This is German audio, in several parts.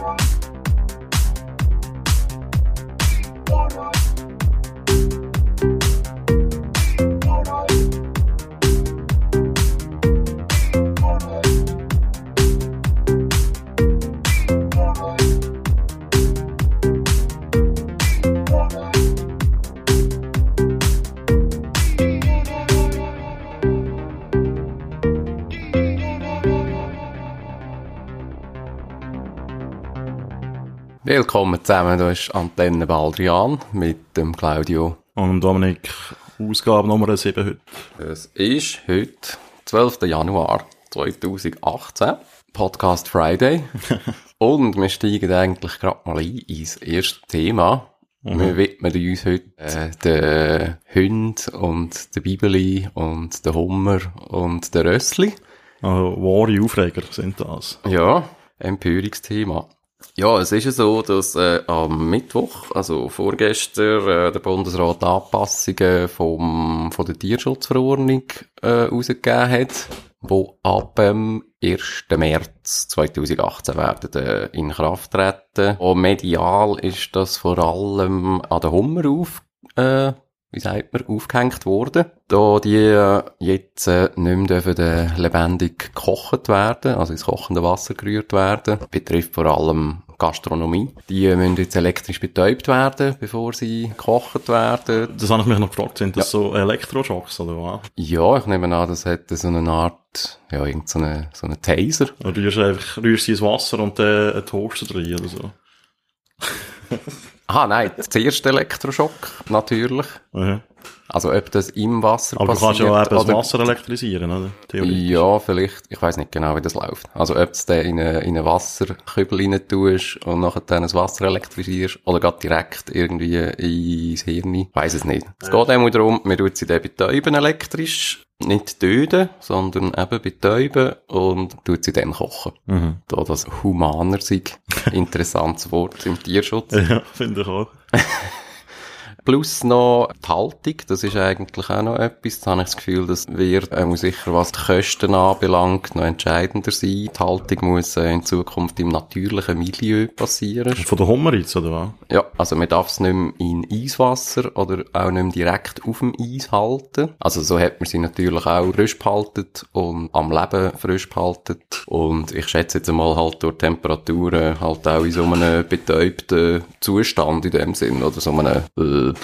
Bye. Willkommen zusammen, da ist Antenne Baldrian mit dem Claudio. Und Dominik, Ausgabe Nummer 7 heute. Es ist heute 12. Januar 2018, Podcast Friday. Und wir steigen eigentlich gerade mal ein ins erste Thema. Wir widmen uns heute äh, den Hund und der Bibeli und der Hummer und der Rössli. Also, wahre Aufreger sind das. Ja, Empörungsthema. Ja, es ist ja so, dass äh, am Mittwoch, also vorgestern, äh, der Bundesrat Anpassungen vom, von der Tierschutzverordnung äh, rausgegeben hat, wo ab dem 1. März 2018 werden äh, in Kraft treten. Und medial ist das vor allem an den Hummer auf, äh, wie sagt man, aufgehängt worden. Da die äh, jetzt äh, nicht mehr dürfen, äh, lebendig gekocht werden, also ins kochende Wasser gerührt werden, betrifft vor allem Gastronomie. Die äh, müssen jetzt elektrisch betäubt werden, bevor sie gekocht werden. Das habe ich mich noch gefragt, sind das so Elektroschocks oder was? Ja, ich nehme an, das hätte so eine Art, ja, irgend so eine, so eine Taser. Oder rührst du einfach, rührst sie ins Wasser und dann einen Toaster rein oder so? Ah, nein, zuerst Elektroschock, natürlich. Mhm. Also, ob das im Wasser Aber du passiert. kannst ja auch eben das oder- Wasser elektrisieren, oder? Theoretisch. Ja, vielleicht. Ich weiß nicht genau, wie das läuft. Also, ob du in einen in eine Wasserkübel rein tust und nachher dann das Wasser elektrisierst oder gerade direkt irgendwie ins Hirn. Ich weiss es nicht. Es geht einmal darum, wir tun sie dann betäuben elektrisch. Nicht töten, sondern eben betäuben und tut sie dann kochen. Mhm. Da das humaner sei. Interessantes Wort im Tierschutz. Ja, finde ich auch. Plus noch die Haltung, das ist eigentlich auch noch etwas. Da habe ich das Gefühl, das wird äh, muss sicher, was die Kosten anbelangt, noch entscheidender sein. Die Haltung muss äh, in Zukunft im natürlichen Milieu passieren. Von der Hummer jetzt, oder was? Ja, also man darf es nicht mehr in Eiswasser oder auch nicht mehr direkt auf dem Eis halten. Also so hat man sie natürlich auch frisch behalten und am Leben frisch behalten. Und ich schätze jetzt einmal halt durch Temperaturen halt auch in so einem betäubten Zustand in dem Sinn oder so einem, äh,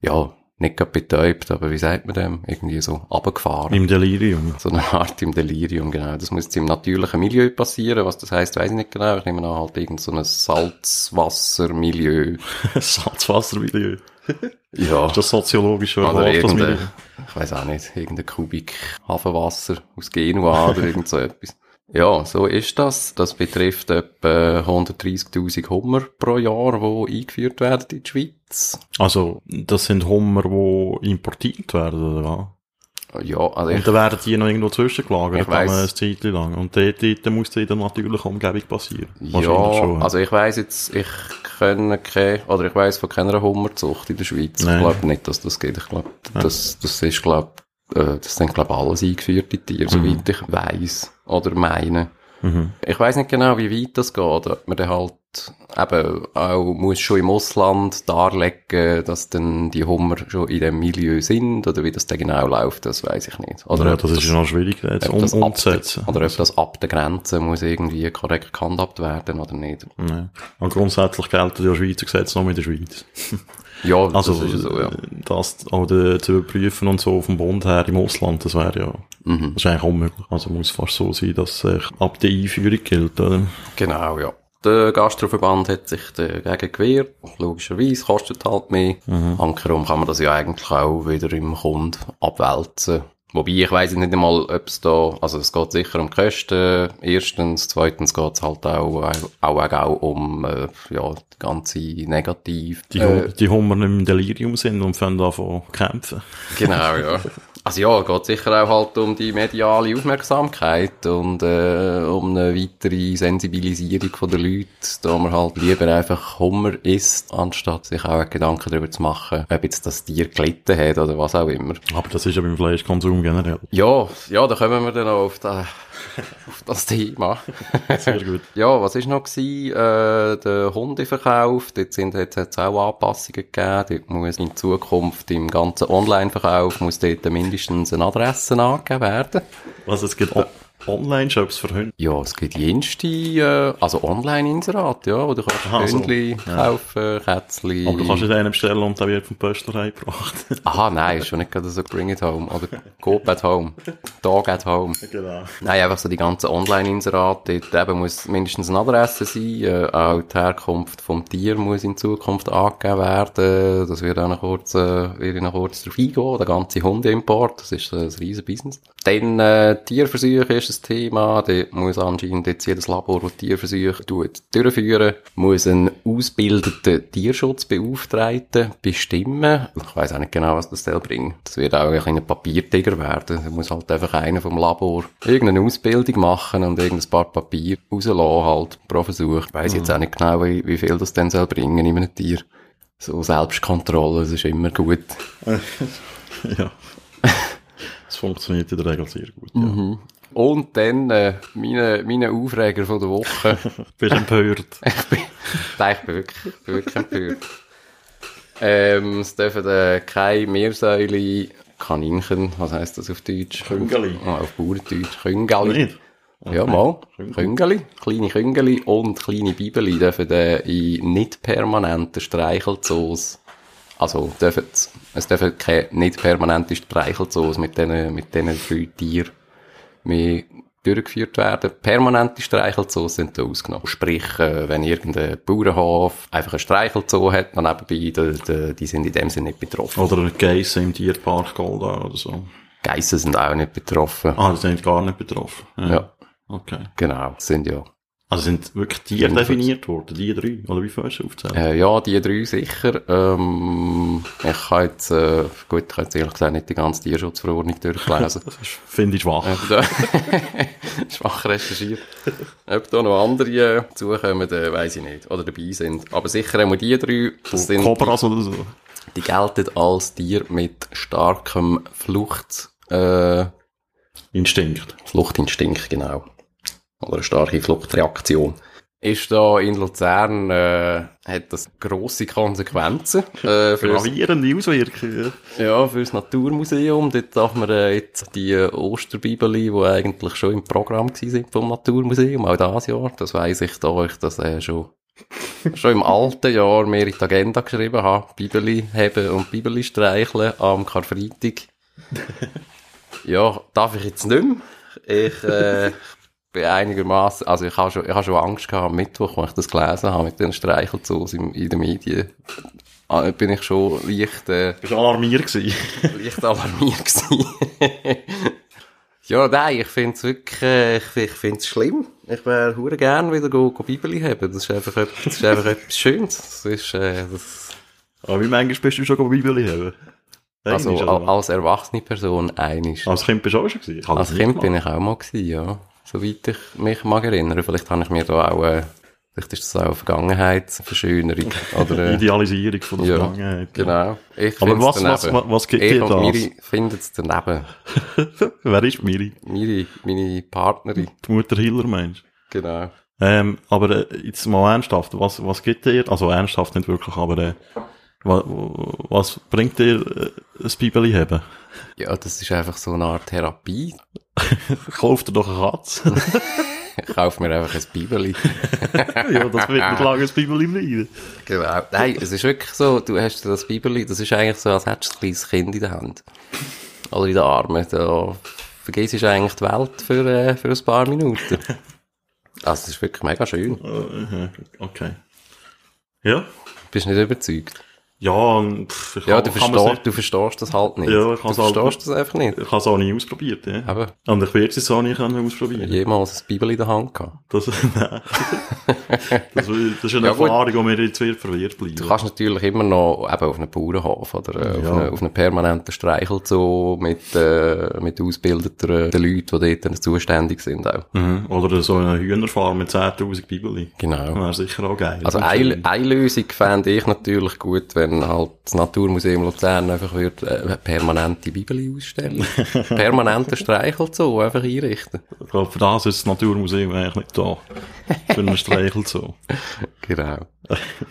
ja, nicht gerade betäubt, aber wie sagt man dem? Irgendwie so abgefahren. Im Delirium. So eine Art im Delirium, genau. Das muss jetzt im natürlichen Milieu passieren. Was das heisst, weiß ich nicht genau. Ich nehme an, halt irgend so ein Salzwassermilieu. Salzwassermilieu. Ja. Ist das soziologisch oder ich weiß auch nicht, irgendein Kubik Hafenwasser aus Genua oder irgend so etwas. Ja, so ist das. Das betrifft etwa 130.000 Hummer pro Jahr, die eingeführt werden in die Schweiz. Also, das sind Hummer, die importiert werden, oder was? Ja, also Und dann werden die noch irgendwo zwischengelagert, Ich weiss. eine Zeit lang. Und dort, dort muss in der natürlichen Umgebung passieren. ja, schon. also ich weiss jetzt, ich kenne keine, oder ich weiss von keiner Hummerzucht in der Schweiz. Nein. Ich glaube nicht, dass das geht. Ich glaube, das, das ist, glaube äh, das sind, glaube alles eingeführte Tiere, soweit ich weiss. Oder meine. Mhm. Ich weiß nicht genau, wie weit das geht. Ob man dann halt eben auch muss schon im Ausland darlegen, dass dann die Hummer schon in dem Milieu sind oder wie das dann genau läuft, das weiß ich nicht. Oder ja, das ist ja noch schwierig, jetzt um, das ab umzusetzen. der, oder ob das ab der Grenze muss irgendwie korrekt gehandhabt werden oder nicht. Ja. Und grundsätzlich gelten ja Schweizer Gesetze nur in der Schweiz. Ja, Also, das ist so, ja. das oder zu überprüfen und so vom Bund her im Ausland, das wäre ja, Mhm. das ist eigentlich unmöglich. Also muss fast so sein, dass es ab der Einführung gilt, oder? Genau, ja. Der Gastroverband hat sich dagegen gewehrt. Logischerweise kostet halt mehr. Hankerum kann man das ja eigentlich auch wieder im Kund abwälzen. Wobei, ich weiss nicht einmal, ob es da, also es geht sicher um Kosten, erstens, zweitens geht es halt auch, auch, auch, auch um, äh, ja, die ganze Negativ. Die, äh, die Hummer nicht im Delirium sind und fangen an zu kämpfen. Genau, ja. Also ja, geht sicher auch halt um die mediale Aufmerksamkeit und äh, um eine weitere Sensibilisierung von der Leute, da man halt lieber einfach Hummer isst, anstatt sich auch Gedanken darüber zu machen, ob jetzt das Tier gelitten hat oder was auch immer. Aber das ist ja beim Fleischkonsum generell. Ja, ja, da kommen wir dann auch auf den auf das Thema. Sehr gut. Ja, was ist noch gewesen? Äh, der Hundeverkauf. Dort sind jetzt hat's auch Anpassungen gegeben. Dort muss in Zukunft im ganzen Online-Verkauf muss dort mindestens eine Adresse angegeben werden. Was, es gibt O- Online-Shops für Hunde? Ja, es gibt jenste, äh, also Online-Inserat, ja, wo du kannst Aha, so. Hündli kaufen, Kätzli. Aber du kannst nicht einen bestellen und der wird vom Pöstler heimgebracht. Aha, nein, ist schon nicht gerade so Bring it home oder Coop at home, Dog at home. genau. Nein, einfach so die ganzen Online-Inserate, dort eben muss mindestens eine Adresse sein, äh, auch die Herkunft vom Tier muss in Zukunft angegeben werden, das wird auch noch kurz, äh, wird ich noch kurz drauf eingehen, der ganze Hundeimport, das ist ein riesen Business. Dann, äh, Tierversuche ist ein Thema, dort muss anscheinend jetzt jedes Labor, das Tierversuche durchführen, muss einen ausgebildeten Tierschutzbeauftragten bestimmen. Ich weiss auch nicht genau, was das soll bringen. Das wird auch ein kleiner Papiertiger werden. Da muss halt einfach einer vom Labor irgendeine Ausbildung machen und irgendein paar Papier rauslassen halt pro Versuch. Ich weiss jetzt auch nicht genau, wie, wie viel das dann soll bringen in einem Tier. So Selbstkontrolle, das ist immer gut. ja. Es funktioniert in der Regel sehr gut. Ja. Mhm. Und dann, äh, meine, meine Aufreger von der Woche. Bist empört. ich bin, nein, ich bin wirklich, ich bin wirklich empört. Ähm, es dürfen äh, keine Meersäule, Kaninchen, was heisst das auf Deutsch? Küngeli. Auf, auf Bauerndeutsch, Küngeli. Nicht? Ja, mal. Küngeli. Kleine Küngeli und kleine Bibeli dürfen äh, in nicht permanenten Streichelzoos, also dürfen, es dürfen keine nicht permanente Streichelzoos mit diesen, mit diesen drei Tieren mehr durchgeführt werden. Permanente Streichelzoos sind da ausgenommen. Sprich, äh, wenn irgendein Bauernhof einfach ein Streichelzoo hat, dann nebenbei, die, die, die sind in dem Sinne nicht betroffen. Oder Geissen im Tierpark Golda oder so. Geissen sind auch nicht betroffen. Ah, die sind gar nicht betroffen. Ja, Okay. genau, sind ja Also sind wirklich Tiere definiert worden, die drei? Oder wie fährst du aufzählen? Äh, ja, die drei sicher. Ähm, ich habe jetzt, äh, gut, ich habe jetzt ehrlich gesagt nicht die ganze Tierschutzverordnung durchgelesen. Das finde ich schwach. Da schwach recherchiert. Ob da noch andere äh, zukommen, äh, weiss ich nicht. Oder dabei sind. Aber sicher haben wir die drei. Das sind, Cobras oder so. die gelten als Tier mit starkem Flucht, äh, Instinkt. Fluchtinstinkt, genau. Oder eine starke Fluchtreaktion. Ist da in Luzern, äh, hat das grosse Konsequenzen, äh, für Gravierende Auswirkungen. Ja, fürs Naturmuseum. Dort darf man äh, jetzt die äh, Osterbibeli, die eigentlich schon im Programm sind vom Naturmuseum, auch dieses Jahr, das weiss ich, da ich das äh, schon, schon im alten Jahr mehr in die Agenda geschrieben habe. Bibeli haben und Bibeli streicheln am Karfreitag. ja, darf ich jetzt nicht mehr. Ich, äh, bin einigermaßen, also ich habe schon, ich habe schon Angst gehabt am Mittwoch, als ich das gelesen habe mit den Streichelzoos in, in den Medien. Ah, bin ich schon leicht, äh, Bist alarmiert gewesen? leicht alarmiert gewesen. ja, nein, ich find's wirklich, äh, ich, ich find's schlimm. Ich wäre hure gern wieder go, go Bibeli haben. Das ist einfach, etwas- das ist einfach etwas Schönes. Das ist, äh, das, Aber wie manchmal bist du schon go Bibeli haben? also, als erwachsene Person einisch. Als Kind bist du auch schon gewesen? Als Kind bin ich auch mal gewesen, ja. Soweit ich mich mag erinnern. Vielleicht habe ich mir da auch, äh, vielleicht ist das auch eine Vergangenheitsverschönerung. Oder, äh, Idealisierung von der ja, Vergangenheit. genau. Ich Aber was- was- daneben. was- was gibt ich dir das? Miri finden es daneben. Wer ist Miri? Meine, meine Partnerin. Die Mutter Hiller, meinst du? Genau. Ähm, aber äh, jetzt mal ernsthaft, was, was gibt dir, also ernsthaft nicht wirklich, aber äh, was, bringt dir äh, das Bibeli haben? Ja, das ist einfach so eine Art Therapie. Kauf dir doch eine Katze. Ich kaufe mir einfach ein Bibeli. ja, das wird nicht lange ein Bibeli bleiben. genau. Nein, es ist wirklich so, du hast das Bibeli, das ist eigentlich so, als hättest du ein kleines Kind in der Hand. Oder in den Armen. Da vergisst du eigentlich die Welt für, äh, für ein paar Minuten. Also, das ist wirklich mega schön. Äh, Okay. Ja? Bist nicht überzeugt? Ja, pff, ich Ja, du verstehst, du verstehst das halt nicht. Ja, ich du halt- verstehst das einfach nicht. Ich habe es auch nie ausprobiert, ja. Aber Und ich werde es auch nie ausprobieren. jemals ein Bibeli in der Hand gehabt. Das, nein. das, das ist eine Ja. Erfahrung, die mir jetzt wird verwehrt bleiben. Du kannst natürlich immer noch eben auf einen Bauernhof oder äh, Ja. auf, einen, auf einen permanenten Streichelzoo mit, äh, mit ausgebildeten äh, Leuten, die dort zuständig sind auch. Mhm. Oder so eine Hühnerfarm mit 10.000 Bibeli. Genau. Wäre sicher auch geil. Also eine, eine Lösung fände ich natürlich gut, wenn wenn halt das Naturmuseum Luzern einfach würde äh, permanente Bibel ausstellen. Permanenten Streichelzoo einfach einrichten. Ich glaube, für das ist das Naturmuseum eigentlich nicht da. Für einen Streichelzoo. Genau.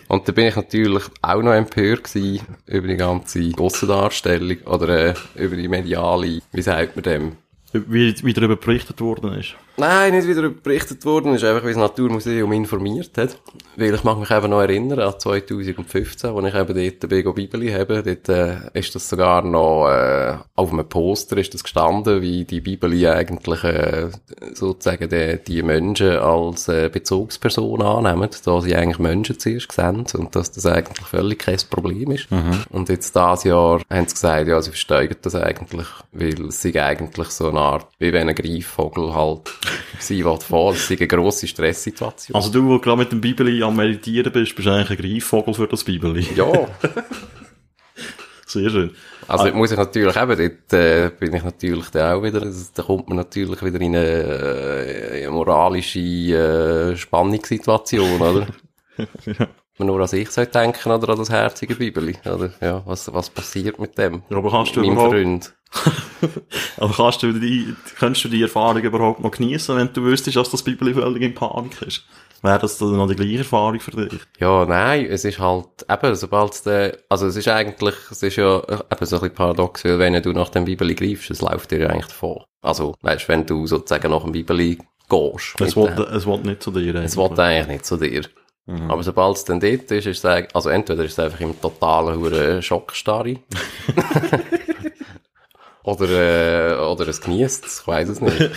Und da bin ich natürlich auch noch empört gewesen über die ganze Aussendarstellung oder äh, über die mediale, wie sagt man dem? Wie, wie darüber berichtet worden ist. Nein, nicht wie darüber berichtet worden ist, einfach wie das Naturmuseum informiert hat. Weil ich mag mich eben noch erinnern an 2015, als ich eben dort Bego Bibeli habe. Dort äh, ist das sogar noch äh, auf einem Poster ist das gestanden, wie die Bibeli eigentlich äh, sozusagen die, die Menschen als äh, Bezugsperson annehmen, da sie eigentlich Menschen zuerst sehen und dass das eigentlich völlig kein Problem ist. Mhm. Und jetzt dieses Jahr haben sie gesagt, ja, sie verstehen das eigentlich, weil es sei eigentlich so eine Art, wie wenn ein Greifvogel halt sein will vor. Es ist eine grosse Stresssituation. Also du, wo gerade mit dem Bibeli am Meditieren bist, bist eigentlich ein Greifvogel für das Bibeli. ja, Sehr schön. also jetzt muss ich natürlich eben, dort äh, bin ich natürlich dann auch wieder, also, da kommt man natürlich wieder in eine, äh, moralische äh, Spannungssituation, oder? Man nur an sich sollte denken oder an das herzige Bibeli, oder? Ja, was, was passiert mit dem? Ja, aber kannst du Meinem überhaupt, Freund. also kannst du die, kannst du die Erfahrung überhaupt noch genießen, wenn du wüsstest, dass das Bibeli völlig in Panik ist? Wäre das dann noch die gleiche Erfahrung für dich? Ja, nein, es ist halt, eben, sobald es der, also es ist eigentlich, es ist ja eben so ein bisschen paradox, weil wenn du nach dem Bibeli greifst, es läuft dir ja eigentlich davon. Also, weißt, wenn du sozusagen nach dem Bibeli gehst. Es mit will, es will nicht zu dir. Es will eigentlich nicht zu dir. Aber sobald es dann dort ist, ist es eigentlich, also entweder ist es einfach im totalen hure Schockstarre. oder, äh, oder es genießt es, ich weiss es nicht.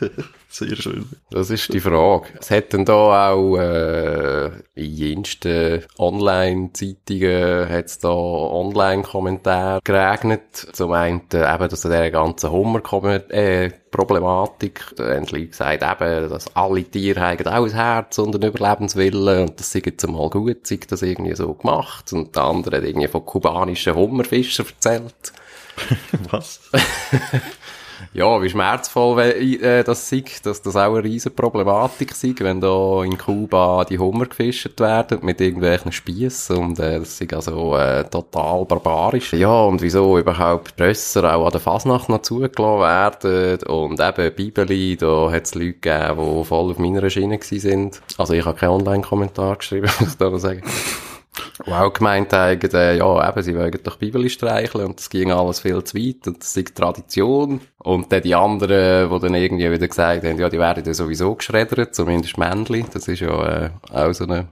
Sehr schön. Das ist die Frage. Es hat dann da auch, äh, in jensten Online-Zeitungen hat es da Online-Kommentare geregnet. Zum einen äh, eben, dass an dieser ganzen Hummer-Problematik, die Leute gesagt, eben, dass alle Tiere haben auch ein Herz und einen Überlebenswillen und das sei jetzt mal gut, sei das irgendwie so gemacht. Und der andere hat irgendwie von kubanischen Hummerfischern erzählt. Was? Ja, wie schmerzvoll äh, das sei, dass das auch eine riesen Problematik sei, wenn da in Kuba die Hummer gefischt werden mit irgendwelchen Spiessen und äh, das sei also äh, total barbarisch. Ja, und wieso überhaupt Rösser auch an der Fasnacht noch zugelassen werden und eben Bibeli, da hat es Leute gegeben, die voll auf meiner Schiene sind. Also ich habe keinen Online-Kommentar geschrieben, muss ich da noch sagen. Die auch gemeint haben, äh, ja, eben, sie wollen doch Bibel streicheln und das ging alles viel zu weit und das ist Tradition. Und dann die anderen, die dann irgendwie wieder gesagt haben, ja, die werden ja sowieso geschreddert, zumindest Männli. Das ist ja äh, auch so eine,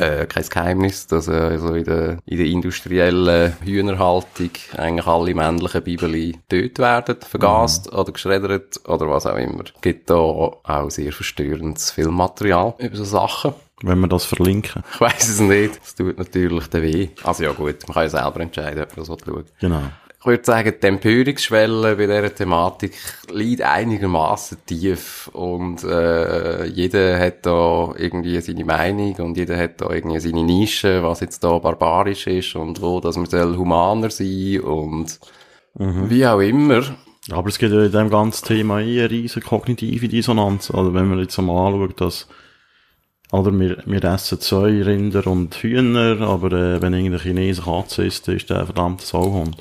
äh, kein Geheimnis, dass äh, so in der, in der industriellen Hühnerhaltung eigentlich alle männlichen Bibeli tötet werden, vergast oder geschreddert oder was auch immer. Gibt da auch sehr verstörendes Filmmaterial über so Sachen. Wenn wir das verlinken. Ich weiss es nicht. Es tut natürlich den weh. Also ja gut, man kann ja selber entscheiden, ob man das schaut. Genau. Ich würde sagen, die Empörungsschwelle bei dieser Thematik liegt einigermaßen tief und äh, jeder hat da irgendwie seine Meinung und jeder hat da irgendwie seine Nische, was jetzt da barbarisch ist und wo, dass man soll humaner sein und wie auch immer. Aber es gibt ja in dem ganzen Thema eh eine riesige kognitive Dissonanz. Also wenn man jetzt mal anschaut, dass, oder wir, wir essen zwei Rinder und Hühner, aber äh, wenn irgendein Chinese Katze isst, dann ist der verdammte Sauhund.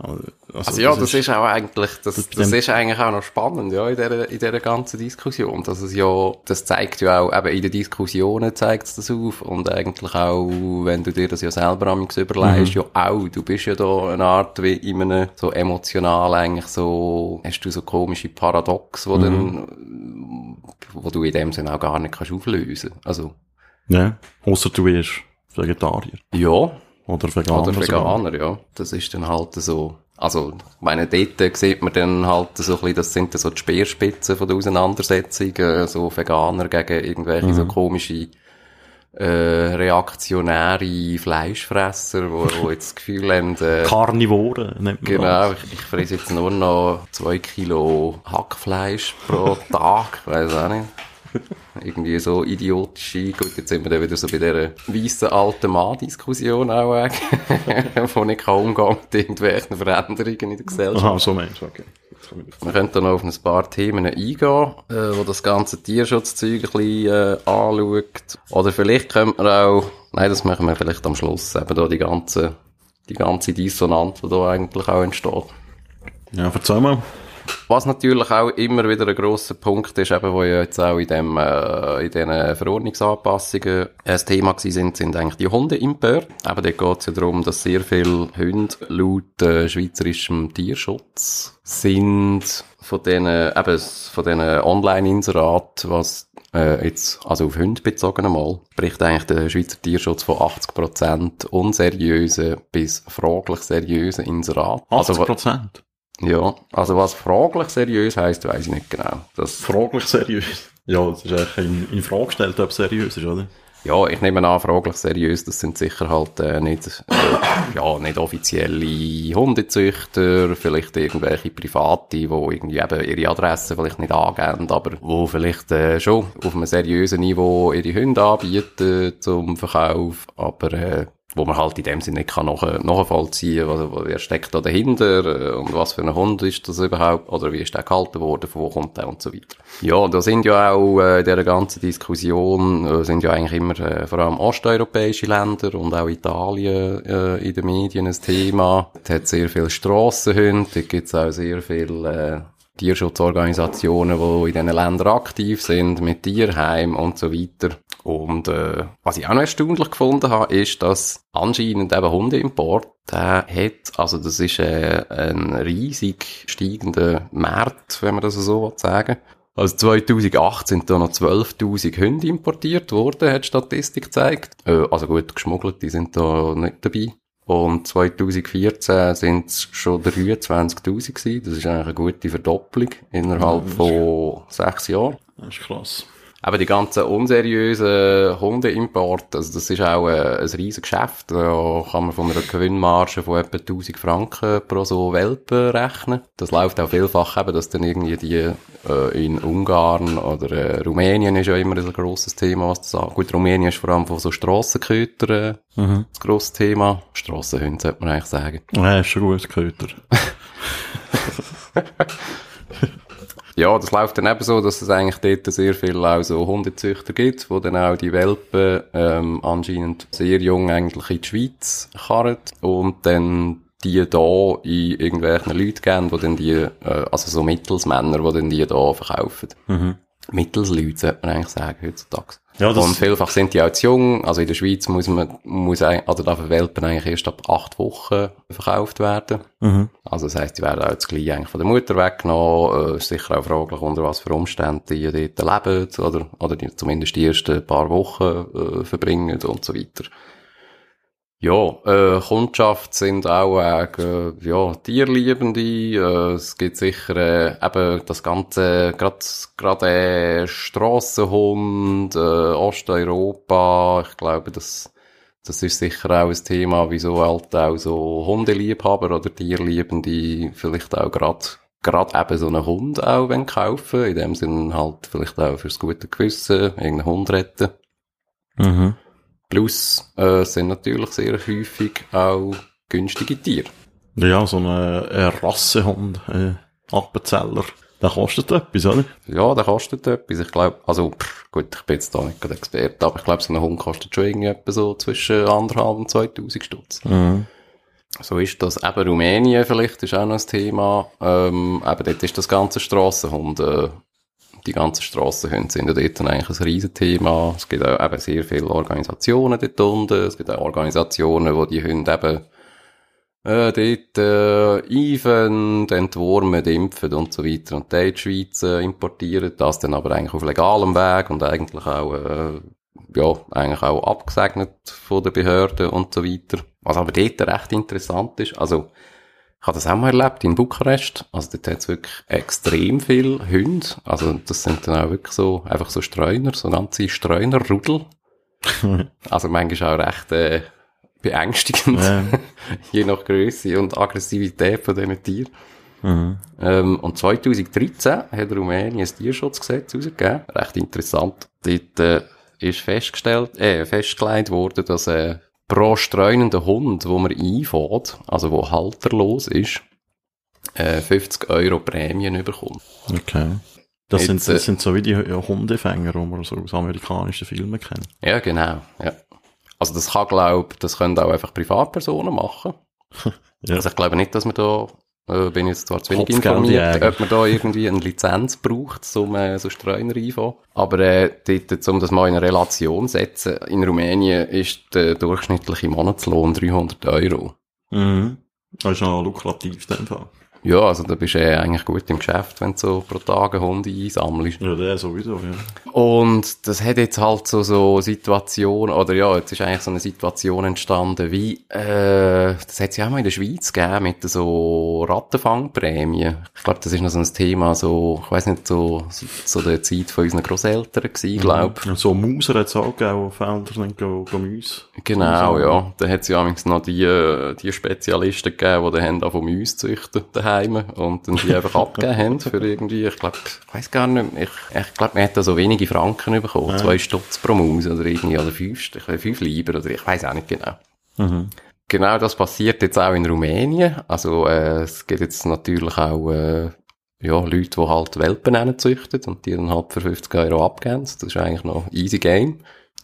Also, Also ja, das ist auch eigentlich, das, das- das ist eigentlich auch noch spannend, ja, in dieser, in dieser ganzen Diskussion. Dass es ja, das zeigt ja auch, eben in den Diskussionen zeigt es das auf und eigentlich auch, wenn du dir das ja selber amigs überlegst, ja auch, du bist ja da eine Art wie in einem, so emotional eigentlich so, hast du so komische Paradox, wo dann, wo du in dem Sinne auch gar nicht kannst auflösen. Also, Ja, ausser du bist Vegetarier. ja, Oder Veganer. Oder sogar. Veganer, ja. Das ist dann halt so. Also, ich meine, dort sieht man dann halt so ein bisschen, das sind dann so die Speerspitzen von der Auseinandersetzung, äh, so Veganer gegen irgendwelche so komische, äh, reaktionäre Fleischfresser, wo, wo jetzt das Gefühl haben, äh, Karnivoren nennt man Genau, das. ich, ich fresse jetzt nur noch zwei Kilo Hackfleisch pro Tag, weiß auch nicht. Irgendwie so idiotische, gut, jetzt sind wir dann wieder so bei dieser weissen alten Mann-Diskussion auch, äh, wo ich kann umgehen mit irgendwelchen Veränderungen in der Gesellschaft. Aha, so meinst du, okay. Wir können dann noch auf ein paar Themen eingehen, äh, wo das ganze Tierschutzzeug ein bisschen äh, anschaut. Oder vielleicht könnte man auch nein, das machen wir vielleicht am Schluss, eben da die ganze, die ganze Dissonanz, die da eigentlich auch entsteht. Ja, erzähl mal. Was natürlich auch immer wieder ein grosser Punkt ist, eben, wo ja jetzt auch in dem, äh, in diesen Verordnungsanpassungen ein Thema gewesen sind, sind eigentlich die Hundeimper. Eben, dort geht es ja darum, dass sehr viele Hunde laut äh, schweizerischem Tierschutz sind von diesen, eben, von diesen Online-Inseraten, was äh, jetzt, also auf Hunde bezogen einmal, spricht eigentlich der Schweizer Tierschutz von 80% unseriösen bis fraglich seriösen Inseraten. 80 Also, Prozent. Ja, also was fraglich seriös heisst, weiss ich nicht genau. Das, Fraglich seriös. Ja, das ist eigentlich in, in Frage gestellt, ob es seriös ist, oder? ja, ich nehme an, fraglich seriös, das sind sicher halt äh, nicht, äh, ja, nicht offizielle Hundezüchter, vielleicht irgendwelche Private, die irgendwie eben ihre Adresse vielleicht nicht angeben, aber wo vielleicht äh, schon auf einem seriösen Niveau ihre Hunde anbieten zum Verkauf, aber äh, wo man halt in dem Sinne nicht kann nach, nachvollziehen kann, was- wer steckt da dahinter äh, und was für ein Hund ist das überhaupt oder wie ist der gehalten worden, von wo kommt der und so weiter. Ja, da sind ja auch äh, in dieser ganzen Diskussion äh, sind ja eigentlich immer äh, vor allem osteuropäische Länder und auch Italien äh, in den Medien ein Thema. Es hat sehr viele Strassenhunde, da gibt es auch sehr viele äh, Tierschutzorganisationen, die in diesen Ländern aktiv sind, mit Tierheim und so weiter. Und äh, was ich auch noch erstaunlich gefunden habe, ist, dass anscheinend eben Hundeimport, der hat, also das ist äh, ein riesig steigender Markt, wenn man das so will sagen also 2008 sind da noch 12.000 Hunde importiert worden, hat die Statistik gezeigt. Äh, also gut, geschmuggelt, die sind da nicht dabei. Und 2014 sind es schon 23.000 gewesen. Das ist eigentlich eine gute Verdopplung innerhalb von sechs Jahren. Das ist krass. Aber die ganzen unseriösen Hundeimporte, also das ist auch äh, ein riesiges Geschäft. Da kann man von einer Gewinnmarge von etwa 1000 Franken pro so Welpen rechnen. Das läuft auch vielfach eben, dass dann irgendwie die äh, in Ungarn oder äh, Rumänien ist ja immer ein grosses Thema, was das angeht. Gut, Rumänien ist vor allem von so Strassenkötern äh, Mhm. das grosse Thema. Strassenhunde sollte man eigentlich sagen. Ja, ist schon gut, Köter. Ja, das läuft dann eben so, dass es eigentlich dort sehr viel auch so Hundezüchter gibt, wo dann auch die Welpen ähm, anscheinend sehr jung eigentlich in die Schweiz karren und dann die da in irgendwelchen Leuten geben, die dann die, äh, also so Mittelsmänner, die dann die da verkaufen. Mhm. Mittelsleute, sollte man eigentlich sagen, heutzutage. Ja, das- und vielfach sind die auch zu jung. Also in der Schweiz muss man, muss also darf Welpen eigentlich erst ab acht Wochen verkauft werden. Mhm. Also das heisst, die werden auch jetzt gleich eigentlich von der Mutter weggenommen. Äh, ist sicher auch fraglich, unter was für Umständen die dort leben oder, oder die zumindest die ersten paar Wochen äh, verbringen und so weiter. Ja, äh, Kundschaft sind auch äh, ja, Tierliebende. Äh, es gibt sicher äh, eben das ganze, gerade äh, Strassenhund, äh, Osteuropa. Ich glaube, das das ist sicher auch ein Thema, wieso halt auch so Hundeliebhaber oder Tierliebende vielleicht auch gerade gerade eben so einen Hund auch wollen kaufen, in dem Sinne halt vielleicht auch fürs gute Gewissen irgendeinen Hund retten. Mhm. Plus äh, sind natürlich sehr häufig auch günstige Tiere. Ja, so ein, ein Rassehund, äh, Appenzeller, der kostet etwas, oder? Ja, der kostet etwas. Ich glaube, also pff, gut, ich bin jetzt da nicht gerade Experte, aber ich glaube, so ein Hund kostet schon irgendwie etwa so zwischen anderthalb und 2000 Stutz. Mhm. So ist das. Eben Rumänien vielleicht ist auch noch ein Thema. Ähm, eben dort ist das ganze Strassenhund, äh, die ganzen Strassenhunde sind ja dort dann eigentlich ein Riesenthema. Es gibt auch eben sehr viele Organisationen dort unten. Es gibt auch Organisationen, wo die Hunde eben äh, dort äh, eifen, entwurmen, impfen und so weiter und die in die Schweiz äh, importieren. Das dann aber eigentlich auf legalem Weg und eigentlich auch äh, ja, eigentlich auch abgesegnet von den Behörden und so weiter. Was aber dort recht interessant ist, also, ich habe das auch mal erlebt in Bukarest. Also dort hat es wirklich extrem viel Hunde. Also das sind dann auch wirklich so, einfach so Streuner, so ganze Streunerrudel. also manchmal auch recht äh, beängstigend, Ja. je nach Größe und Aggressivität von diesen Tieren. Mhm. Ähm, und 2013 hat Rumänien ein Tierschutzgesetz herausgegeben. Recht interessant. Dort äh, ist festgestellt, äh, festgelegt worden, dass äh, pro streunenden Hund, wo man einfährt, also wo halterlos ist, äh, 50 Euro Prämien bekommt. Okay. Das sind, Jetzt, äh, das sind so wie die Hundefänger, die man so aus amerikanischen Filmen kennt. Ja, genau. Ja. also das kann, glaube das können auch einfach Privatpersonen machen. Ja. Also ich glaube nicht, dass man da, äh, bin jetzt zwar zu wenig informiert, ob man da irgendwie eine Lizenz braucht, um äh, so Streuner reinfahren. Aber äh, dort, um das mal in eine Relation zu setzen, in Rumänien ist der durchschnittliche Monatslohn 300 Euro. Mhm. Das ist noch lukrativ in dem Fall. Ja, also da bist du äh, eigentlich gut im Geschäft, wenn du so pro Tag einen Hund einsammelst. Ja, der sowieso, ja. Und das hat jetzt halt so, so Situation, oder ja, jetzt ist eigentlich so eine Situation entstanden, wie, äh, das hat es ja auch mal in der Schweiz gegeben, mit so Rattenfangprämien. Ich glaube, das ist noch so ein Thema, so, ich weiß nicht, so, so, so der Zeit von unseren Grosseltern gewesen, glaub. Und so Mauser hat es auch gegeben, wo Felder sind, go, go Mäuse. Genau, ja. Da hat es ja noch die, äh, die Spezialisten gegeben, die dann haben von Mäuse züchten daheim und dann die einfach abgegeben haben für irgendwie, ich glaube, ich weiß gar nicht, mehr, ich, ich glaube, man hat da so wenige Franken bekommen, zwei Stutz pro Maus oder irgendwie, oder fünf, fünf Lieber oder ich weiß auch nicht genau. Mhm. Genau das passiert jetzt auch in Rumänien. Also äh, es gibt jetzt natürlich auch äh, ja, Leute, die halt Welpen züchten und die dann halt für 50 Euro abgeben. Das ist eigentlich noch easy game.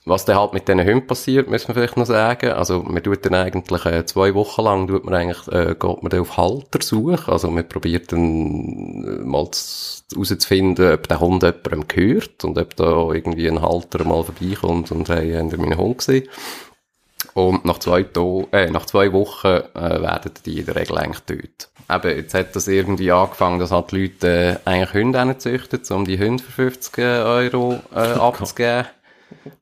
Was dann halt mit diesen Hunden passiert, müssen wir vielleicht noch sagen. Also man tut dann eigentlich äh, zwei Wochen lang tut man eigentlich, äh, geht man dann auf Haltersuche. Also man probiert dann äh, mal zu- herauszufinden, ob der Hund jemandem gehört und ob da irgendwie ein Halter mal vorbeikommt und hey, habt ihr meinen Hund gesehen? Und nach zwei, To äh, nach zwei Wochen äh, werden die in der Regel eigentlich tot. Eben, jetzt hat das irgendwie angefangen, dass halt die Leute äh, eigentlich Hunde züchten, um die Hunde für 50 Euro äh, abzugeben.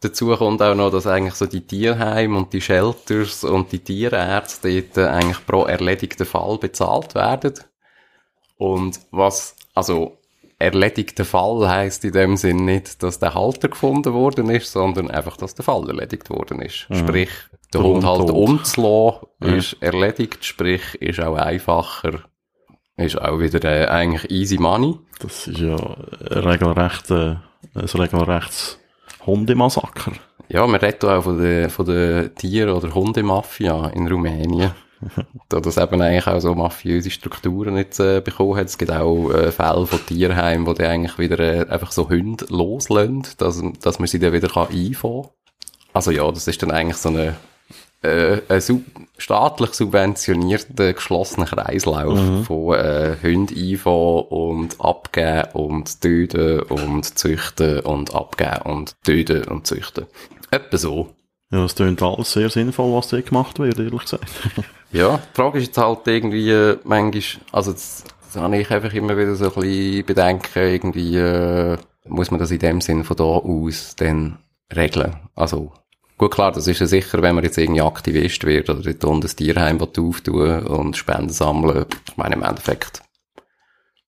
Dazu kommt auch noch, dass eigentlich so die Tierheime und die Shelters und die Tierärzte dort äh, eigentlich pro erledigten Fall bezahlt werden. Und was, also, erledigter Fall heisst in dem Sinn nicht, dass der Halter gefunden worden ist, sondern einfach, dass der Fall erledigt worden ist. Sprich, der, Der Hund Hund halt tot. umzulassen, Ja. ist erledigt, sprich, ist auch einfacher, ist auch wieder äh, eigentlich easy money. Das ist ja ein regelrecht, äh, ein regelrechtes Hundemassaker. Ja, man redet auch von der, von der Tier- oder Hundemafia in Rumänien. da das eben eigentlich auch so mafiöse Strukturen jetzt äh, bekommen hat. Es gibt auch äh, Fälle von Tierheimen, wo die eigentlich wieder äh, einfach so Hunde loslassen, dass, dass man sie dann wieder kann einfangen kann. Also ja, das ist dann eigentlich so eine, äh, ein sub staatlich subventionierter geschlossener Kreislauf von äh, Hunden einfangen und abgeben und töten und züchten und abgeben und töten und züchten. Etwa so. Ja, es klingt alles sehr sinnvoll, was dort gemacht wird, ehrlich gesagt. Ja, die Frage ist jetzt halt irgendwie, äh, manchmal, also das, das habe ich einfach immer wieder so ein bisschen bedenken, irgendwie, äh, muss man das in dem Sinn von da aus dann regeln. Also, gut klar, das ist ja sicher, wenn man jetzt irgendwie Aktivist wird oder dort unten ein Tierheim will auftun und Spenden sammeln. Ich meine, im Endeffekt,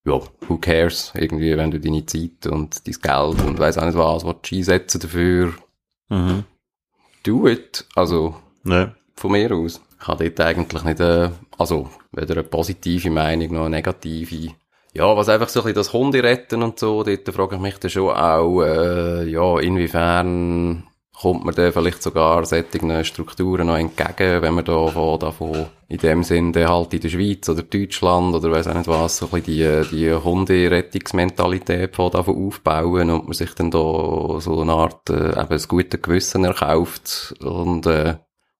ja, who cares? Irgendwie, wenn du deine Zeit und dein Geld und weiss auch nicht was, willst du einsetzen dafür, Mhm. do it. Also, Ne. von mir aus. Ich habe dort eigentlich nicht, äh, also weder eine positive Meinung noch eine negative. Ja, was einfach so ein bisschen das Hunde retten und so, dort frage ich mich dann schon auch, äh, ja, inwiefern kommt man da vielleicht sogar solchen Strukturen noch entgegen, wenn man da von, davon in dem Sinn dann halt in der Schweiz oder Deutschland oder weiss auch nicht was, so ein bisschen die, die Hunderettungsmentalität von davon aufbauen und man sich dann da so eine Art, äh, eben ein gutes Gewissen erkauft und, äh,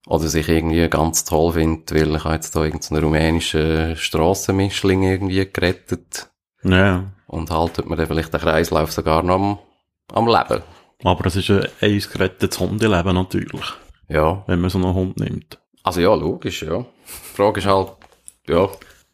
oder sich irgendwie ganz toll findet, weil ich habe jetzt da irgendeinen rumänischen Strassenmischling irgendwie gerettet Ja. und haltet man dann vielleicht den Kreislauf sogar noch am, am Leben. Aber es ist ein eins gerettetes Hundeleben natürlich, Ja. wenn man so einen Hund nimmt. Also ja, logisch, ja. Die Frage ist halt, ja.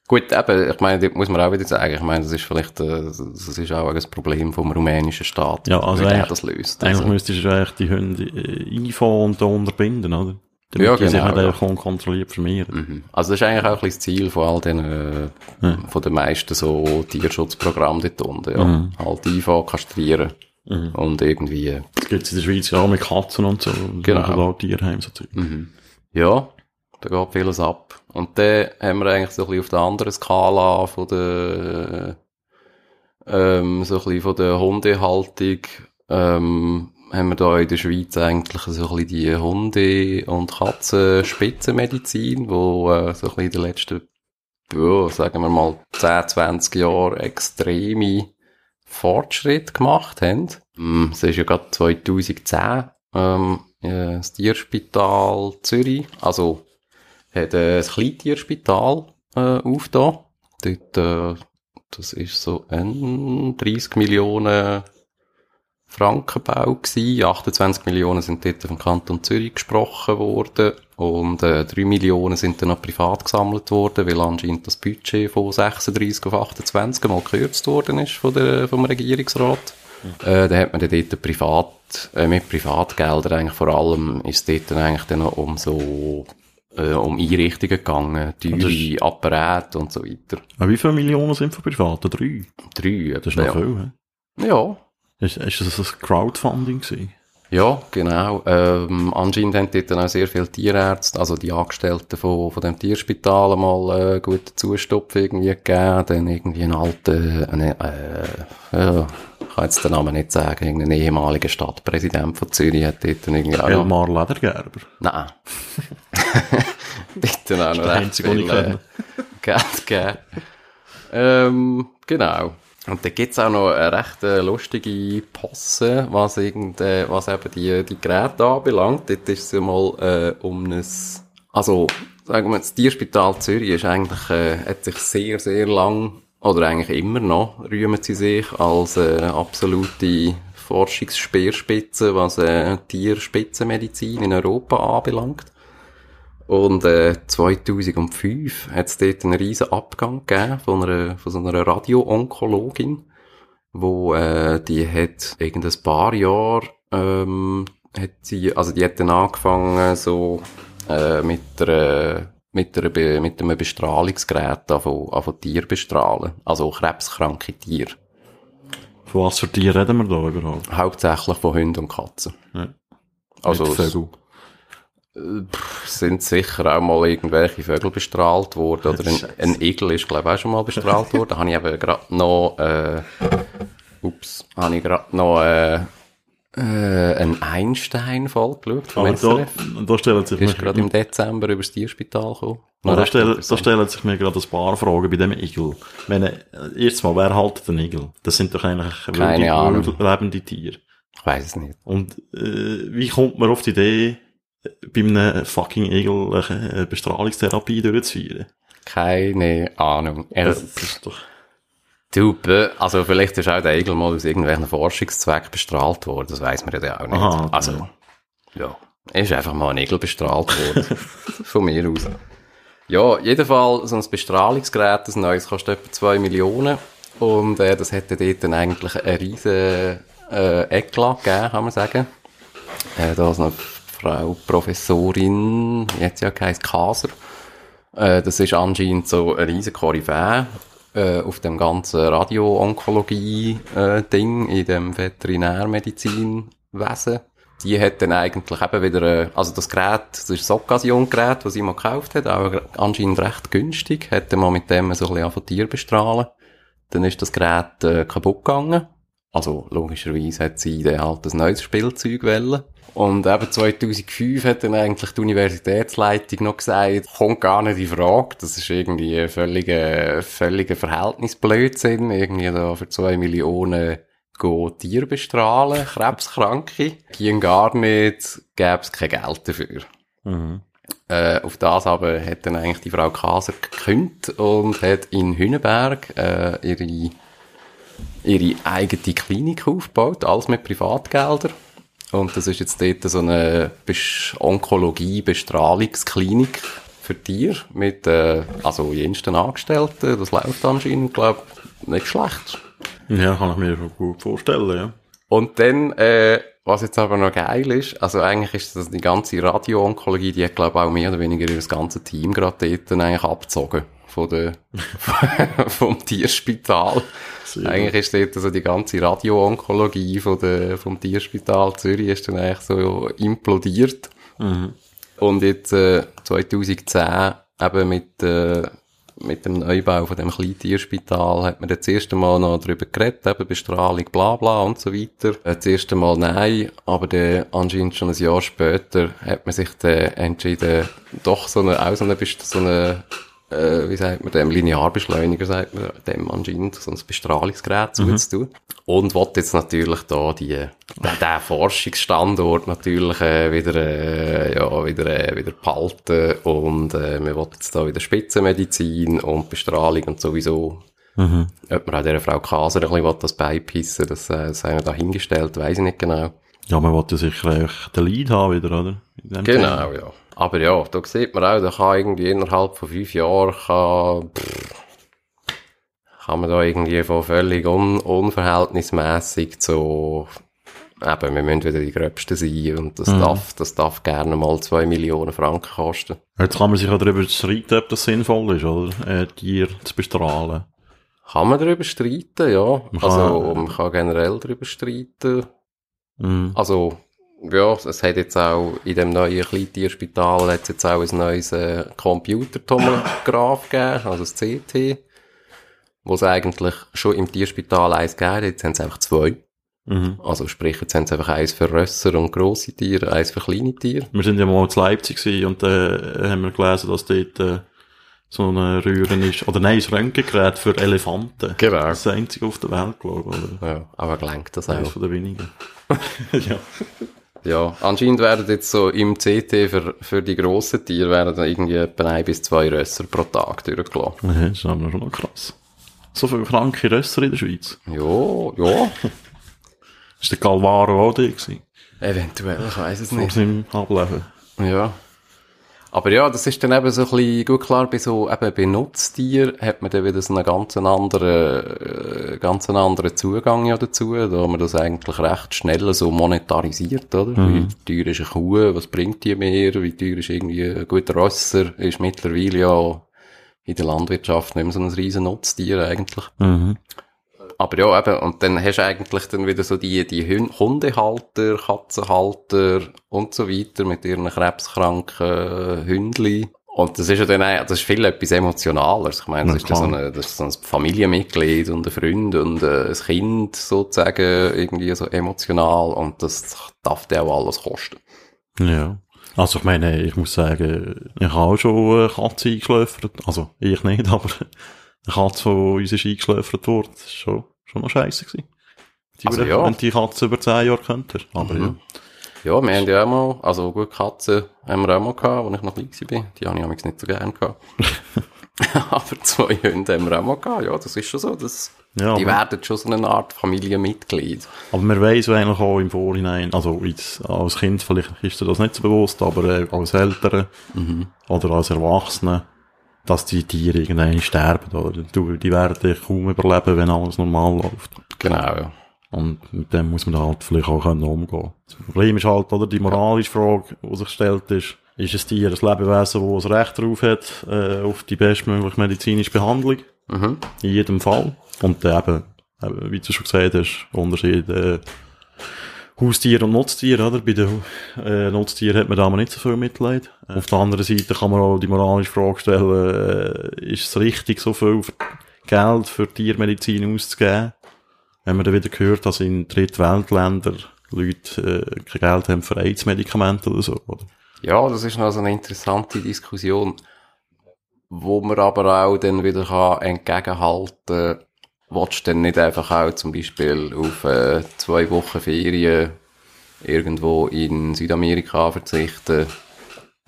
Gut, eben, ich meine, dort muss man auch wieder sagen, ich meine, das ist vielleicht, äh, das ist auch ein Problem vom rumänischen Staat, Ja, also wie das löst. Eigentlich Also, müsstest du eigentlich die Hunde äh, einfangen und da unterbinden, oder? Damit Ja, die sich genau, nicht ja. einfach unkontrolliert vermehren. Mhm. Also das ist eigentlich auch ein bisschen das Ziel von all den, äh, Ja. von den meisten so Tierschutzprogrammen dort unten, ja. Mhm. Halt einfahren, kastrieren Mhm. und irgendwie, äh, Das gibt es in der Schweiz ja auch mit Katzen und so. Genau. Da Tierheim so Zeug. Mhm. Ja, da geht vieles ab. Und dann haben wir eigentlich so ein bisschen auf der anderen Skala von der, ähm, so ein bisschen von der Hundehaltung, ähm, haben wir da in der Schweiz eigentlich so ein bisschen die Hunde- und Katzen-Spitzenmedizin, wo äh, so ein bisschen in den letzten, ja, sagen wir mal, 10, 20 Jahren extreme Fortschritte gemacht haben. Mm, Es ist ja gerade 2010 ähm, äh, das Tierspital Zürich, also hat äh, ein Kleintierspital äh, aufgetan. Dort, äh, das ist so ein 30 Millionen Frankenbau gewesen. 28 Millionen sind dort vom Kanton Zürich gesprochen worden und äh, 3 Millionen sind dann noch privat gesammelt worden, weil anscheinend das Budget von 36 auf 28 mal gekürzt worden ist von der, vom Regierungsrat. Mhm. Äh, da hat man dann dort privat, äh, mit Privatgeldern eigentlich vor allem, ist dort dann eigentlich dann noch um so äh, um Einrichtungen gegangen, teure Apparate und so weiter. Aber wie viele Millionen sind von Privaten? Drei? Drei, Das ist noch ja. viel, he? Ja, Ist, ist das ein Crowdfunding gewesen? Ja, genau. Ähm, anscheinend haben dort dann auch sehr viele Tierärzte, also die Angestellten von, von dem Tierspital mal äh, guten Zustopf irgendwie gegeben. Dann irgendwie ein alter, eine, äh, ja, ich kann jetzt den Namen nicht sagen, irgendein ehemaliger Stadtpräsident von Zürich hat dort dann irgendwie auch noch, Elmar Ledergerber. nein. dort dann auch noch recht viel, äh. Geld gegeben. Ähm, genau. Und da gibt's auch noch eine recht äh, lustige Posse, was, irgend, äh, was eben die, die Geräte anbelangt. Dort ist es mal äh, um ein, also sagen wir, das Tierspital Zürich ist eigentlich, äh, hat sich sehr, sehr lang, oder eigentlich immer noch, rühmen sie sich als äh, absolute Forschungsspeerspitze, was äh, Tierspitzenmedizin in Europa anbelangt. Und äh, 2005 hat es dort einen riesen Abgang gegeben von einer, von so einer Radio-Onkologin, wo äh, die hat irgendein paar Jahre ähm, hat sie, also die hat dann angefangen so äh, mit der mit, einer, mit einem Bestrahlungsgerät von, von Tier bestrahlen, also krebskranke Tiere. Von was für Tiere reden wir da überhaupt? Hauptsächlich von Hunden und Katzen. Ja. Also Vögel. Sind sicher auch mal irgendwelche Vögel bestrahlt worden. Oder ein, ein Igel ist, glaube ich, auch schon mal bestrahlt worden. Da habe ich eben gerade noch, äh, ups, habe ich gerade noch, äh, äh, einen Einstein-Fall geschaut vom Aber da, da stellen sich Ist mir, gerade im Dezember über das Tierspital gekommen. Da, stellen, da stellen sich mir gerade ein paar Fragen bei dem Igel. Ich meine, äh, erstens mal, wer haltet den Igel? Das sind doch eigentlich Keine wilde, Ahnung. wilde lebende Tiere. Ich weiß es nicht. Und äh, wie kommt man auf die Idee, äh, bei einem fucking Igel eine Bestrahlungstherapie durchzuführen? Keine Ahnung. Er, Das ist doch... du, also vielleicht ist auch der Igel mal aus irgendwelchen Forschungszwecken bestrahlt worden. Das weiß man ja auch nicht. Aha, okay. also, ja. Er ist einfach mal ein Igel bestrahlt worden. Von mir aus. Ja, jedenfalls, so ein Bestrahlungsgerät, das neues kostet etwa 2 Millionen. Und äh, das hätte dort dann eigentlich eine riesen äh, Eklat gegeben, kann man sagen. Äh, da ist noch Frau Professorin, jetzt ja heisst Kaser. Äh, das ist anscheinend so ein riesen Koryphäe äh, auf dem ganzen Radio-Onkologie-Ding in dem Veterinärmedizinwesen. Die hat dann eigentlich eben wieder, äh, also das Gerät, das ist das Occasion-Gerät, das sie mal gekauft hat, auch anscheinend recht günstig, hat dann mal mit dem so ein bisschen Tier bestrahlen. Dann ist das Gerät äh, kaputt gegangen. Also logischerweise hat sie dann halt ein neues Spielzeug wollen. Und eben 2005 hat dann eigentlich die Universitätsleitung noch gesagt, kommt gar nicht in Frage. Das ist irgendwie ein völliger, völliger Verhältnisblödsinn. Irgendwie da für zwei Millionen go Tier bestrahlen, Krebskranke. Ging gar nicht, gäbe es kein Geld dafür. Mhm. Äh, auf das aber hat dann eigentlich die Frau Kaser gekündigt und hat in Hünenberg äh, ihre, ihre eigene Klinik aufgebaut, alles mit Privatgeldern. Und das ist jetzt dort so eine Bes- Onkologie-Bestrahlungsklinik für Tiere mit äh, also jensten Angestellten. Das läuft anscheinend, glaube nicht schlecht. Ja, kann ich mir gut vorstellen, ja. Und dann, äh, was jetzt aber noch geil ist, also eigentlich ist das die ganze Radio-Onkologie, die hat, glaube ich, auch mehr oder weniger das ganze Team gerade dort eigentlich abgezogen. Von der, vom Tierspital. Sehr eigentlich ist dort also die ganze Radio-Onkologie von der, vom Tierspital Zürich ist dann eigentlich so implodiert. Mhm. Und jetzt, äh, 2010, eben mit, äh, mit dem Neubau von dem Kleintierspital hat man das erste Mal noch darüber geredet, eben Bestrahlung, bla bla und so weiter. Äh, Das erste Mal nein, aber dann anscheinend schon ein Jahr später hat man sich dann entschieden, doch so eine, auch so eine, so eine äh, wie sagt man dem, Linearbeschleuniger, sagt man dem anscheinend, so ein Bestrahlungsgerät mhm. zu tun. Und will jetzt natürlich da die, den, den Forschungsstandort natürlich äh, wieder, äh, ja, wieder, äh, wieder behalten und äh, man will jetzt da wieder Spitzenmedizin und Bestrahlung und sowieso Mhm. Ob man auch dieser Frau Kaser ein bisschen das beipissen das, äh, das haben wir da hingestellt, weiss ich nicht genau. Ja, man wollte sicher den Lead haben wieder, oder? Genau, Thema. ja. Aber ja, da sieht man auch, da kann irgendwie innerhalb von fünf Jahren kann, pff, kann man da irgendwie von völlig un unverhältnismäßig zu, eben, wir müssen wieder die Gröbsten sein und das mhm. darf, das darf gerne mal zwei Millionen Franken kosten. Jetzt kann man sich auch darüber streiten, ob das sinnvoll ist, oder? Äh, Tiere zu bestrahlen. Kann man darüber streiten, ja. Man also, kann, man kann generell darüber streiten. Mhm. Also, ja, es hat jetzt auch in dem neuen Kleintierspital hat jetzt auch ein neues äh, Computertomograph gegeben, also das CT, wo es eigentlich schon im Tierspital eins gegeben jetzt haben sie einfach zwei. Mhm. Also sprich, jetzt haben sie einfach eins für Rösser und grosse Tiere, eins für kleine Tiere. Wir sind ja mal in Leipzig und äh, haben wir gelesen, dass dort äh, so eine Röhren ist. Oder nein, ein Röntgengerät für Elefanten. Genau. Das ist das einzige auf der Welt, glaube ich. Ja, aber gelenkt das auch. Eines von den wenigen. ja. Ja, anscheinend werden jetzt so im CT für, für die grossen Tiere werden dann irgendwie etwa ein bis zwei Rösser pro Tag durchgelassen. Ja, das ist aber schon noch krass. So viele kranke Rösser in der Schweiz. Ja, ja. ist der Calvaro auch der gewesen? Eventuell, ich weiss es nicht. Vor seinem Ableben. Ja. Aber ja, das ist dann eben so ein bisschen, gut klar, bei so eben bei Nutztieren hat man dann wieder so einen ganz anderen, äh, ganz anderen Zugang ja dazu, da man das eigentlich recht schnell so monetarisiert, oder? Mhm. Wie teuer ist eine Kuh, was bringt die mehr, wie teuer ist irgendwie ein guter Rösser, ist mittlerweile ja in der Landwirtschaft nicht mehr so ein riesen Nutztier eigentlich. Mhm. Aber ja, eben, und dann hast du eigentlich dann wieder so die, die Hundehalter, Katzenhalter und so weiter mit ihren krebskranken Hündli. Und das ist ja dann, das ist viel etwas Emotionaleres. Ich meine, das, ja, ist, so eine, das ist so ein Familienmitglied und ein Freund und äh, ein Kind sozusagen irgendwie so emotional und das darf dir auch alles kosten. Ja. Also ich meine, ich muss sagen, ich habe auch schon eine Katze eingeschläfert. Also ich nicht, aber eine Katze, die uns ist eingeschläfert wurde, das ist schon schon noch scheiße gewesen. Die also, ja. Wenn die Katze über 10 Jahre könnte. Aber mhm. ja. Ja, wir haben ja auch mal, also gut, Katzen haben wir auch mal gehabt, als ich noch klein war. Die habe ich nicht so gerne gehabt. aber zwei Hunde haben wir auch mal gehabt. Ja, das ist schon so. Das, ja, die werden schon so eine Art Familienmitglied. Aber man weiss eigentlich auch im Vorhinein, also jetzt, als Kind vielleicht ist dir das nicht so bewusst, aber äh, als Eltern mhm. oder als Erwachsene, dass die Tiere irgendwann sterben, oder? Die werden kaum überleben, wenn alles normal läuft. Genau, ja. Und mit dem muss man halt vielleicht auch umgehen können. Das Problem ist halt, oder, die moralische Frage, die sich stellt, ist, ist ein Tier ein Lebewesen, das ein Recht darauf hat, äh, auf die bestmögliche medizinische Behandlung? Mhm. In jedem Fall. Und eben, eben, wie du schon gesagt hast, Unterschied, äh, Haustier und Nutztier, oder? Bei den äh, Nutztieren hat man da mal nicht so viel Mitleid. Äh. Auf der anderen Seite kann man auch die moralische Frage stellen, äh, ist es richtig, so viel Geld für Tiermedizin auszugeben? Wenn man dann wieder gehört, dass in Drittweltländern Leute äh, kein Geld haben für AIDS-Medikamente oder so, oder? Ja, das ist noch so eine interessante Diskussion, wo man aber auch dann wieder kann entgegenhalten kann, willst du denn nicht einfach auch zum Beispiel auf äh, zwei Wochen Ferien irgendwo in Südamerika verzichten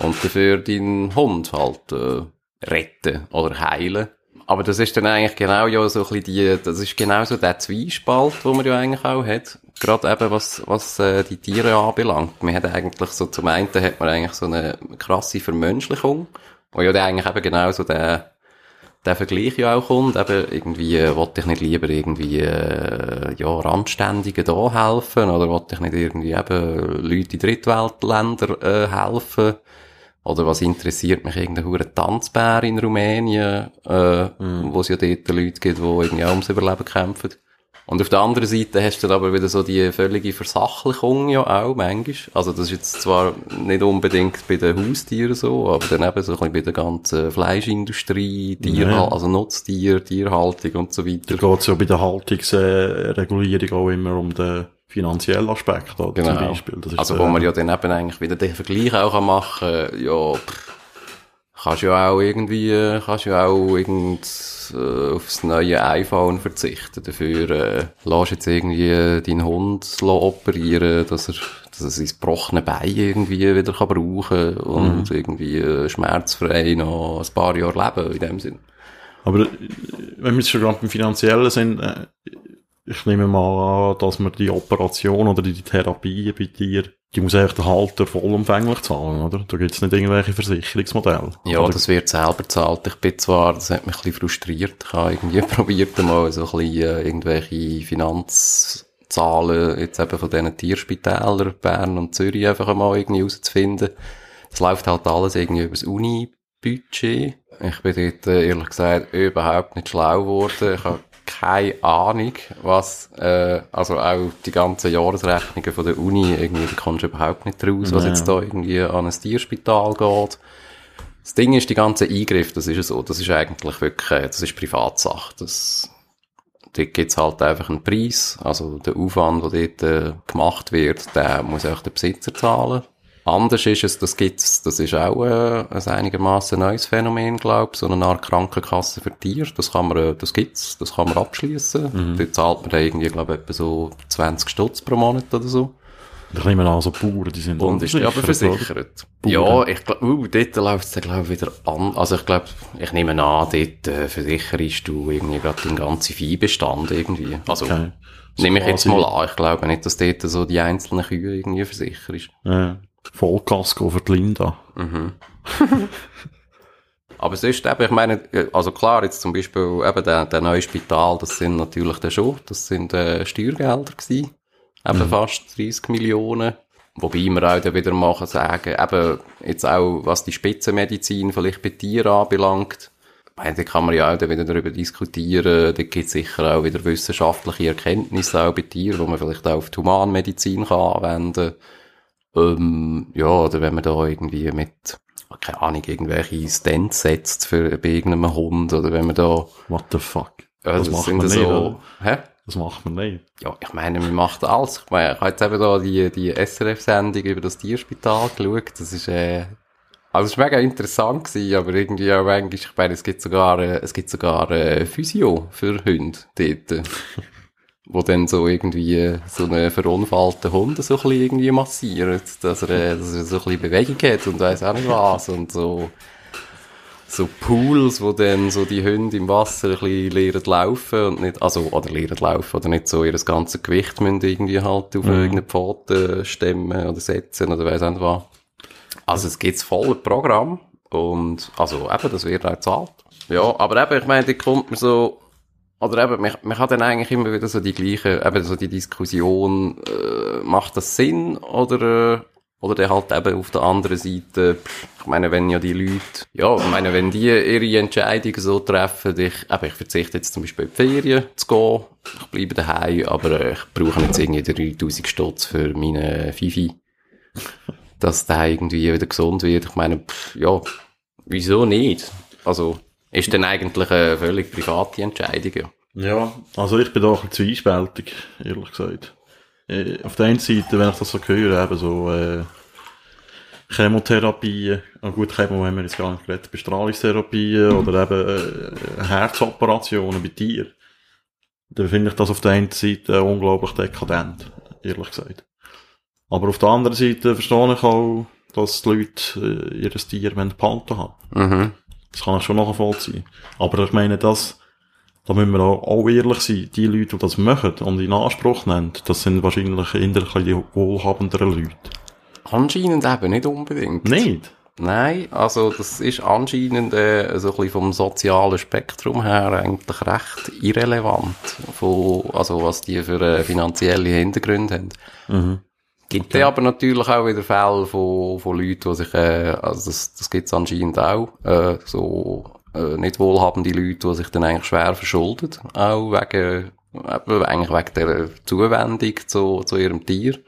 und dafür deinen Hund halt äh, retten oder heilen? Aber das ist dann eigentlich genau ja so ein bisschen die, das ist genau so der Zwiespalt, wo man ja eigentlich auch hat. Gerade eben was, was äh, die Tiere anbelangt. Man hat eigentlich so, zum einen hat man eigentlich so eine krasse Vermenschlichung, wo ja eigentlich eben genau so der, der Vergleich ja auch kommt, eben irgendwie, äh, wollte ich nicht lieber irgendwie, äh, ja, Randständigen da helfen, oder wollte ich nicht irgendwie eben Leute in Drittweltländer äh, helfen, oder was interessiert mich irgendein hure Tanzbär in Rumänien, äh, mm. wo es ja dort Leute gibt, die irgendwie auch ums Überleben kämpfen. Und auf der anderen Seite hast du dann aber wieder so die völlige Versachlichung ja auch manchmal. Also das ist jetzt zwar nicht unbedingt bei den Haustieren so, aber dann eben so ein bisschen bei der ganzen Fleischindustrie, Tier, ja. also Nutztier, Tierhaltung und so weiter. Da geht es ja bei der Haltungsregulierung auch immer um den finanziellen Aspekt, oder, genau. zum Beispiel. also wo man ja dann eben eigentlich wieder den Vergleich auch machen kann, ja, pff, kannst ja auch irgendwie, äh, kannst ja auch irgend, äh, aufs neue iPhone verzichten. Dafür, äh, lässt jetzt irgendwie deinen Hund operieren, dass er, dass er sein gebrochene Bein irgendwie wieder kann brauchen und mhm. irgendwie äh, schmerzfrei noch ein paar Jahre leben, in dem Sinn. Aber, äh, wenn wir jetzt schon gerade beim Finanziellen sind, äh, ich nehme mal an, dass man die Operation oder die Therapie bei dir, die muss eigentlich der Halter vollumfänglich zahlen, oder? Da gibt es nicht irgendwelche Versicherungsmodelle. Ja, oder? das wird selber zahlt. Ich bin zwar, das hat mich ein bisschen frustriert, ich habe irgendwie probiert mal so ein bisschen äh, irgendwelche Finanzzahlen jetzt eben von diesen Tierspitälern, Bern und Zürich einfach mal irgendwie herauszufinden. Es läuft halt alles irgendwie über das Uni-Budget. Ich bin dort, äh, ehrlich gesagt, überhaupt nicht schlau geworden. Ich habe keine Ahnung, was, äh, also auch die ganzen Jahresrechnungen von der Uni, irgendwie, da kommst du überhaupt nicht raus, was jetzt da irgendwie an ein Tierspital geht. Das Ding ist, die ganze Eingriff, das ist so, das ist eigentlich wirklich, äh, das ist Privatsache. Das, dort gibt's halt einfach einen Preis, also der Aufwand, der dort äh, gemacht wird, der muss auch der Besitzer zahlen. Anders ist es, das gibt's, das ist auch äh, ein einigermaßen neues Phänomen, glaube ich, so eine Art Krankenkasse für Tiere. Das kann man, äh, das gibt's, das kann man abschließen. Mhm. Dort zahlt man dann irgendwie, glaube ich, etwa so 20 Stutz pro Monat oder so. Da nehmen an, so Bauern, die sind Und ist aber versichert. Ja, ich glaube, uh, dort läuft es glaube ich, wieder an. Also ich glaube, ich nehme an, dort äh, versicherst du irgendwie gerade den ganzen Viehbestand irgendwie. Also, okay. nehme ich jetzt mal an. Ich glaube nicht, dass dort so die einzelnen Kühe irgendwie versichert ist. Ja. Vollkasko für die Linda. Mhm. Aber sonst eben, ich meine, also klar, jetzt zum Beispiel eben der, der neue Spital, das sind natürlich dann schon, das sind äh, Steuergelder gewesen. Eben mhm. fast 30 Millionen. Wobei wir auch dann wieder machen sagen, eben jetzt auch, was die Spitzenmedizin vielleicht bei Tieren anbelangt, meine, da kann man ja auch wieder darüber diskutieren, da gibt es sicher auch wieder wissenschaftliche Erkenntnisse auch bei Tieren, wo man vielleicht auch auf die Humanmedizin kann anwenden kann ähm, ja, oder wenn man da irgendwie mit, keine Ahnung, irgendwelche Stents setzt für, bei irgendeinem Hund, oder wenn man da... What the fuck? Ja, das, das macht man so, nicht, hä? Das macht man nicht. Ja, ich meine, man macht alles. Ich meine, ich habe jetzt eben da die, die SRF-Sendung über das Tierspital geschaut. Das ist, äh, also es war mega interessant gewesen, aber irgendwie auch eigentlich, ich meine, es gibt sogar, äh, es gibt sogar, äh, Physio für Hunde dort wo dann so irgendwie so einen verunfallten Hund so ein bisschen irgendwie massiert, dass er, äh, dass er so ein bisschen Bewegung hat und weiss auch nicht was und so so Pools, wo dann so die Hunde im Wasser ein bisschen lernen laufen und nicht, also, oder lernen laufen, oder nicht so ihr ganzes Gewicht müssen irgendwie halt auf mhm. irgendeine Pfote stemmen oder setzen oder weiss auch nicht was. Also es gibt voll Programm und, also eben, das wird auch gezahlt. Ja, aber eben, ich meine, da kommt man so, oder eben, man, man hat dann eigentlich immer wieder so die gleiche, eben so die Diskussion, äh, macht das Sinn oder, äh, oder der halt eben auf der anderen Seite, ich meine, wenn ja die Leute, ja, ich meine, wenn die ihre Entscheidungen so treffen, ich, eben, ich verzichte jetzt zum Beispiel in die Ferien zu gehen, ich bleibe daheim, aber äh, ich brauche jetzt irgendwie 3000 Stutz für meine Fifi, dass der irgendwie wieder gesund wird. Ich meine, pff, ja, wieso nicht? Also, ist dann eigentlich eine völlig private Entscheidung, ja. Ja, also ich bin da ein bisschen zwiespältig, ehrlich gesagt. Äh, auf der einen Seite, wenn ich das so höre, eben so, äh, Chemotherapie, ah gut, Chemo haben wir jetzt gar nicht geredet, Bestrahlungstherapien mhm. oder eben äh, Herzoperationen bei Tieren. Dann finde ich das auf der einen Seite unglaublich dekadent, ehrlich gesagt. Aber auf der anderen Seite verstehe ich auch, dass die Leute äh, ihr Tier behalten haben. Mhm. Das kann ich schon nachvollziehen. Aber ich meine, das, da müssen wir auch, auch ehrlich sein, die Leute, die das machen und in Anspruch nehmen, das sind wahrscheinlich innerlich die wohlhabenderen Leute. Anscheinend eben nicht unbedingt. Nicht? Nein, also das ist anscheinend äh, so ein bisschen vom sozialen Spektrum her eigentlich recht irrelevant, von, also was die für äh, finanzielle Hintergründe haben. Mhm. Gibt okay. aber natürlich auch wieder Fälle von, von Leuten, die sich, äh, also das, das gibt es anscheinend auch, äh, so äh, nicht wohlhabende Leute, die sich dann eigentlich schwer verschulden, auch wegen, eben, eigentlich wegen der Zuwendung zu, zu ihrem Tier.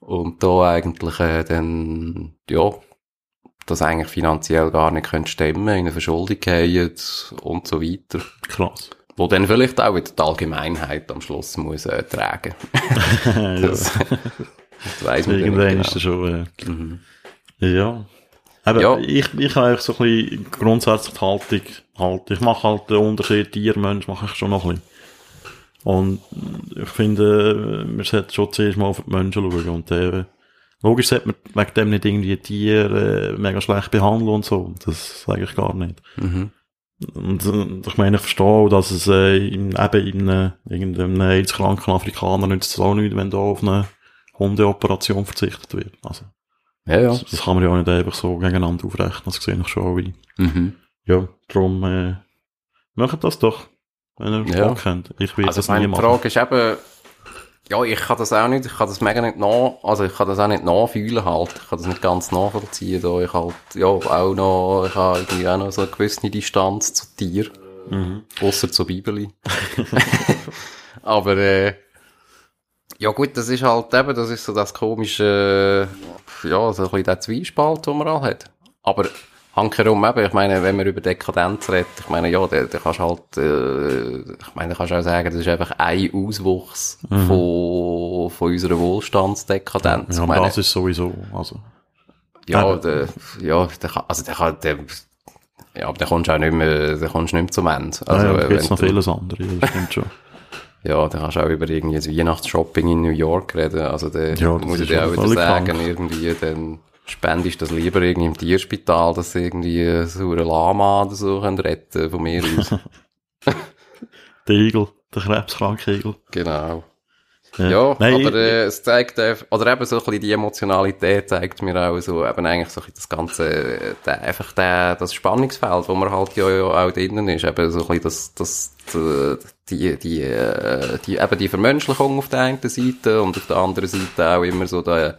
Und da eigentlich äh, dann, ja, das eigentlich finanziell gar nicht können stemmen, in eine Verschuldung gehen und so weiter. Krass. Wo dann vielleicht auch wieder die Allgemeinheit am Schluss muss äh, tragen. das, das weiss man Irgendwann genau. ist das schon, äh, mhm. ja. Aber Ja. ich, ich habe eigentlich so ein bisschen grundsätzlich die Haltung, halt, ich mache halt den Unterschied Tier-Mensch, mache ich schon noch ein bisschen. Und ich finde, man sollte schon zuerst mal auf die Menschen schauen und äh, logisch sollte man wegen dem nicht irgendwie Tiere äh, mega schlecht behandeln und so. Das sage ich gar nicht. Mhm. Und äh, ich meine, ich verstehe auch, dass es äh, in, eben in einem, irgendeinem AIDS-kranken Afrikaner nützt es auch nicht, wenn da auf eine Hundeoperation verzichtet wird. Also, Ja, ja. das, das kann man ja auch nicht einfach so gegeneinander aufrechnen, das sehe ich schon wie. Mhm. Ja, darum, äh, macht das doch, wenn ihr Ja. Bock habt. Ich will Also das meine nie machen. Frage ist eben, ja, ich kann das auch nicht, ich kann das mega nicht nach, also ich kann das auch nicht nachfühlen halt, ich kann das nicht ganz nachvollziehen, da ich halt, ja, auch noch, ich habe irgendwie auch noch so eine gewisse Distanz zu Tier, Mhm. ausser zur Bibeli. Aber, äh, ja gut, das ist halt eben, das ist so das komische, ja, so ein bisschen der Zwiespalt, den man halt hat. Aber hankerum eben, ich meine, wenn man über Dekadenz redet, ich meine, ja, da, da kannst halt, äh, ich meine, da kannst du auch sagen, das ist einfach ein Auswuchs von, von unserer Wohlstandsdekadenz. Ja, aber meine, das ist sowieso, also, ja, der, ja, der also der kann, der, ja, aber der kommst du auch nicht mehr, der kommst du nicht mehr zum Ende. Also, ja, da äh, gibt's wenn noch du- vieles andere, das stimmt schon. Ja, da kannst du auch über irgendwie das Weihnachtsshopping in New York reden. Also, da Ja, muss ich dir auch wieder sagen, krank. irgendwie, dann spendest du das lieber irgendwie im Tierspital, dass sie irgendwie so einen Lama oder so können retten von mir aus. Der Igel, der krebskranke Igel. genau. Ja, Nein, aber äh, es zeigt einfach, oder eben so ein bisschen die Emotionalität zeigt mir auch so, eben eigentlich so ein bisschen das ganze, äh, der, einfach der, das Spannungsfeld, wo man halt ja, ja auch drinnen ist, eben so ein bisschen das, das, die, die, äh, die, eben die Vermenschlichung auf der einen Seite und auf der anderen Seite auch immer so der,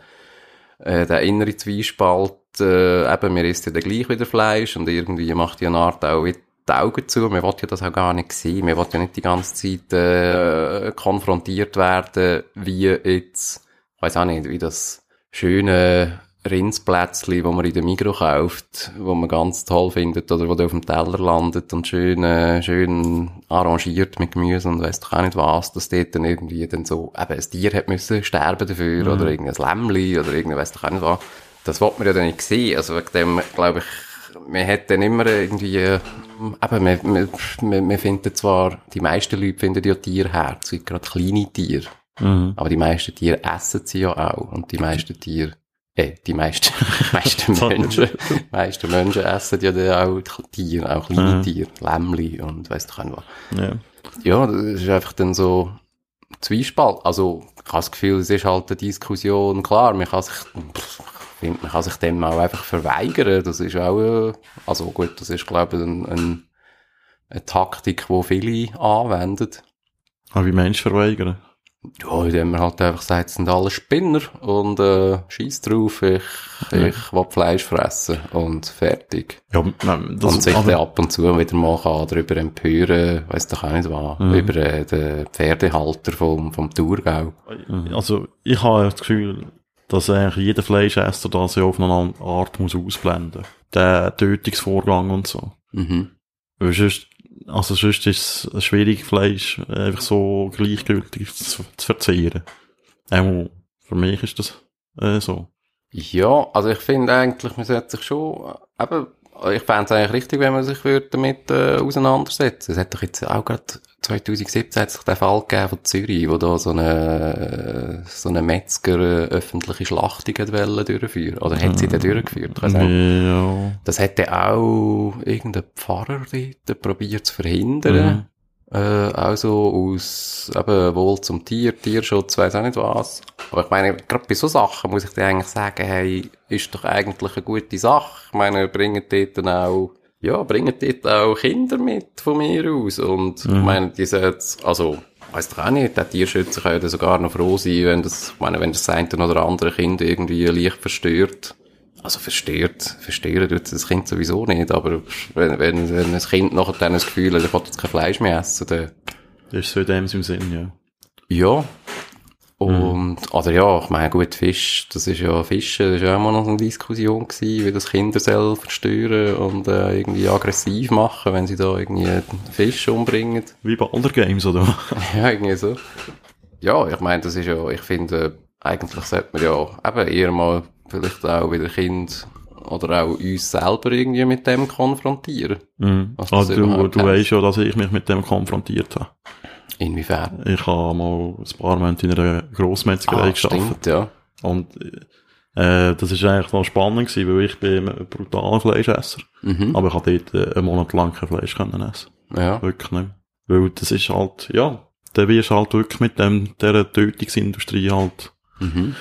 äh, der innere Zwiespalt, äh, eben, mir isst ja dann gleich wieder Fleisch und irgendwie macht die eine Art auch wieder die Augen zu. Man will ja das auch gar nicht sehen. Man will ja nicht die ganze Zeit äh, konfrontiert werden, wie jetzt, ich weiss auch nicht, wie das schöne Rinsplätzchen, wo man in der Migro kauft, wo man ganz toll findet oder wo der auf dem Teller landet und schön, äh, schön arrangiert mit Gemüse und weiss doch auch nicht was, dass dort dann irgendwie dann so, eben ein Tier hat müssen sterben dafür oder irgendein Lämmli oder irgendwie weiss doch auch nicht was. Das will man ja dann nicht sehen. Also wegen dem, glaube ich, man hat dann immer irgendwie, eben, man, man, man, man findet zwar, die meisten Leute finden ja Tiere herzig, gerade kleine Tiere. Mhm. Aber die meisten Tiere essen sie ja auch. Und die meisten Tiere, äh, die meisten, meisten Menschen, die meisten Menschen essen ja dann auch Tiere, auch kleine Mhm. Tiere, Lämmli und weiss doch auch nicht was. Ja. Ja, das ist einfach dann so Zwiespalt. Also, ich habe das Gefühl, es ist halt eine Diskussion. Klar, man kann sich, pff, finde, man kann sich dem auch einfach verweigern. Das ist auch, äh, also gut, das ist, glaube ich, ein, ein, eine Taktik, die viele anwenden. Aber wie Mensch verweigern? Ja, indem man halt einfach sagt, es sind alle Spinner und äh, scheiß drauf, ich, Ja. ich will Fleisch fressen und fertig. Ja, nein, das, und sich dann aber, ab und zu wieder mal kann darüber empören, weiss doch auch nicht was, Mhm. über äh, den Pferdehalter vom, vom Thurgau. also, ich habe das Gefühl, dass eigentlich jeder Fleischesser das ja auf eine andere Art muss ausblenden. Der Tötungsvorgang und so. Mhm. Weil sonst, also sonst ist es schwierig, Fleisch einfach so gleichgültig zu, zu verzehren. Auch für mich ist das äh, so. Ja, also ich finde eigentlich, man sollte sich schon, äh, eben, ich fände es eigentlich richtig, wenn man sich würde damit äh, auseinandersetzen. Es hat doch jetzt auch gerade 2017 hat sich der Fall gegeben von Zürich, wo da so eine, äh, so eine Metzger äh, öffentliche Schlachtung hat wollen durchführen. Oder hat sie dann durchgeführt? Nicht. Ja. Das hätte auch irgendein Pfarrer dort probiert zu verhindern. Äh, auch so aus, eben, wohl zum Tier, Tierschutz, weiss auch nicht was. Aber ich meine, gerade bei so Sachen muss ich dir eigentlich sagen, hey, ist doch eigentlich eine gute Sache. Ich meine, bringen dort dann auch, ja, bringen dort auch Kinder mit von mir aus. Und ich meine, die sollten, also, weiss doch auch nicht, der Tierschützer kann ja sogar noch froh sein, wenn das, ich meine, wenn das eine oder andere Kind irgendwie leicht verstört. Also verstört, verstören tut das Kind sowieso nicht, aber wenn, wenn, wenn ein Kind nachher dann das Gefühl hat, er will jetzt kein Fleisch mehr essen, dann, Das ist so in dem Sinn, ja. ja. Und, oder ja, ich meine, gut, Fisch, das ist ja, Fischen, das ist ja auch mal noch eine Diskussion gewesen, wie das Kinder selber verstören und äh, irgendwie aggressiv machen, wenn sie da irgendwie Fisch umbringen. Wie bei Alder Games, oder? Ja, irgendwie so. Ja, ich meine, das ist ja, ich finde, eigentlich sollte man ja eben eher mal vielleicht auch wieder Kind oder auch uns selber irgendwie mit dem konfrontieren. Mhm. Das du, du weißt ja, dass ich mich mit dem konfrontiert habe. Inwiefern? Ich habe mal ein paar Monate in einer Grossmetzgerei Ah, gearbeitet. stimmt, ja. Und äh, das ist eigentlich noch spannend gewesen, weil ich bin ein brutaler Fleischesser. Mhm. Aber ich habe dort äh, einen Monat lang kein Fleisch können essen. Ja. Wirklich nicht. Weil das ist halt, ja, da wirst halt wirklich mit dem, dieser Tötungsindustrie halt Mhm.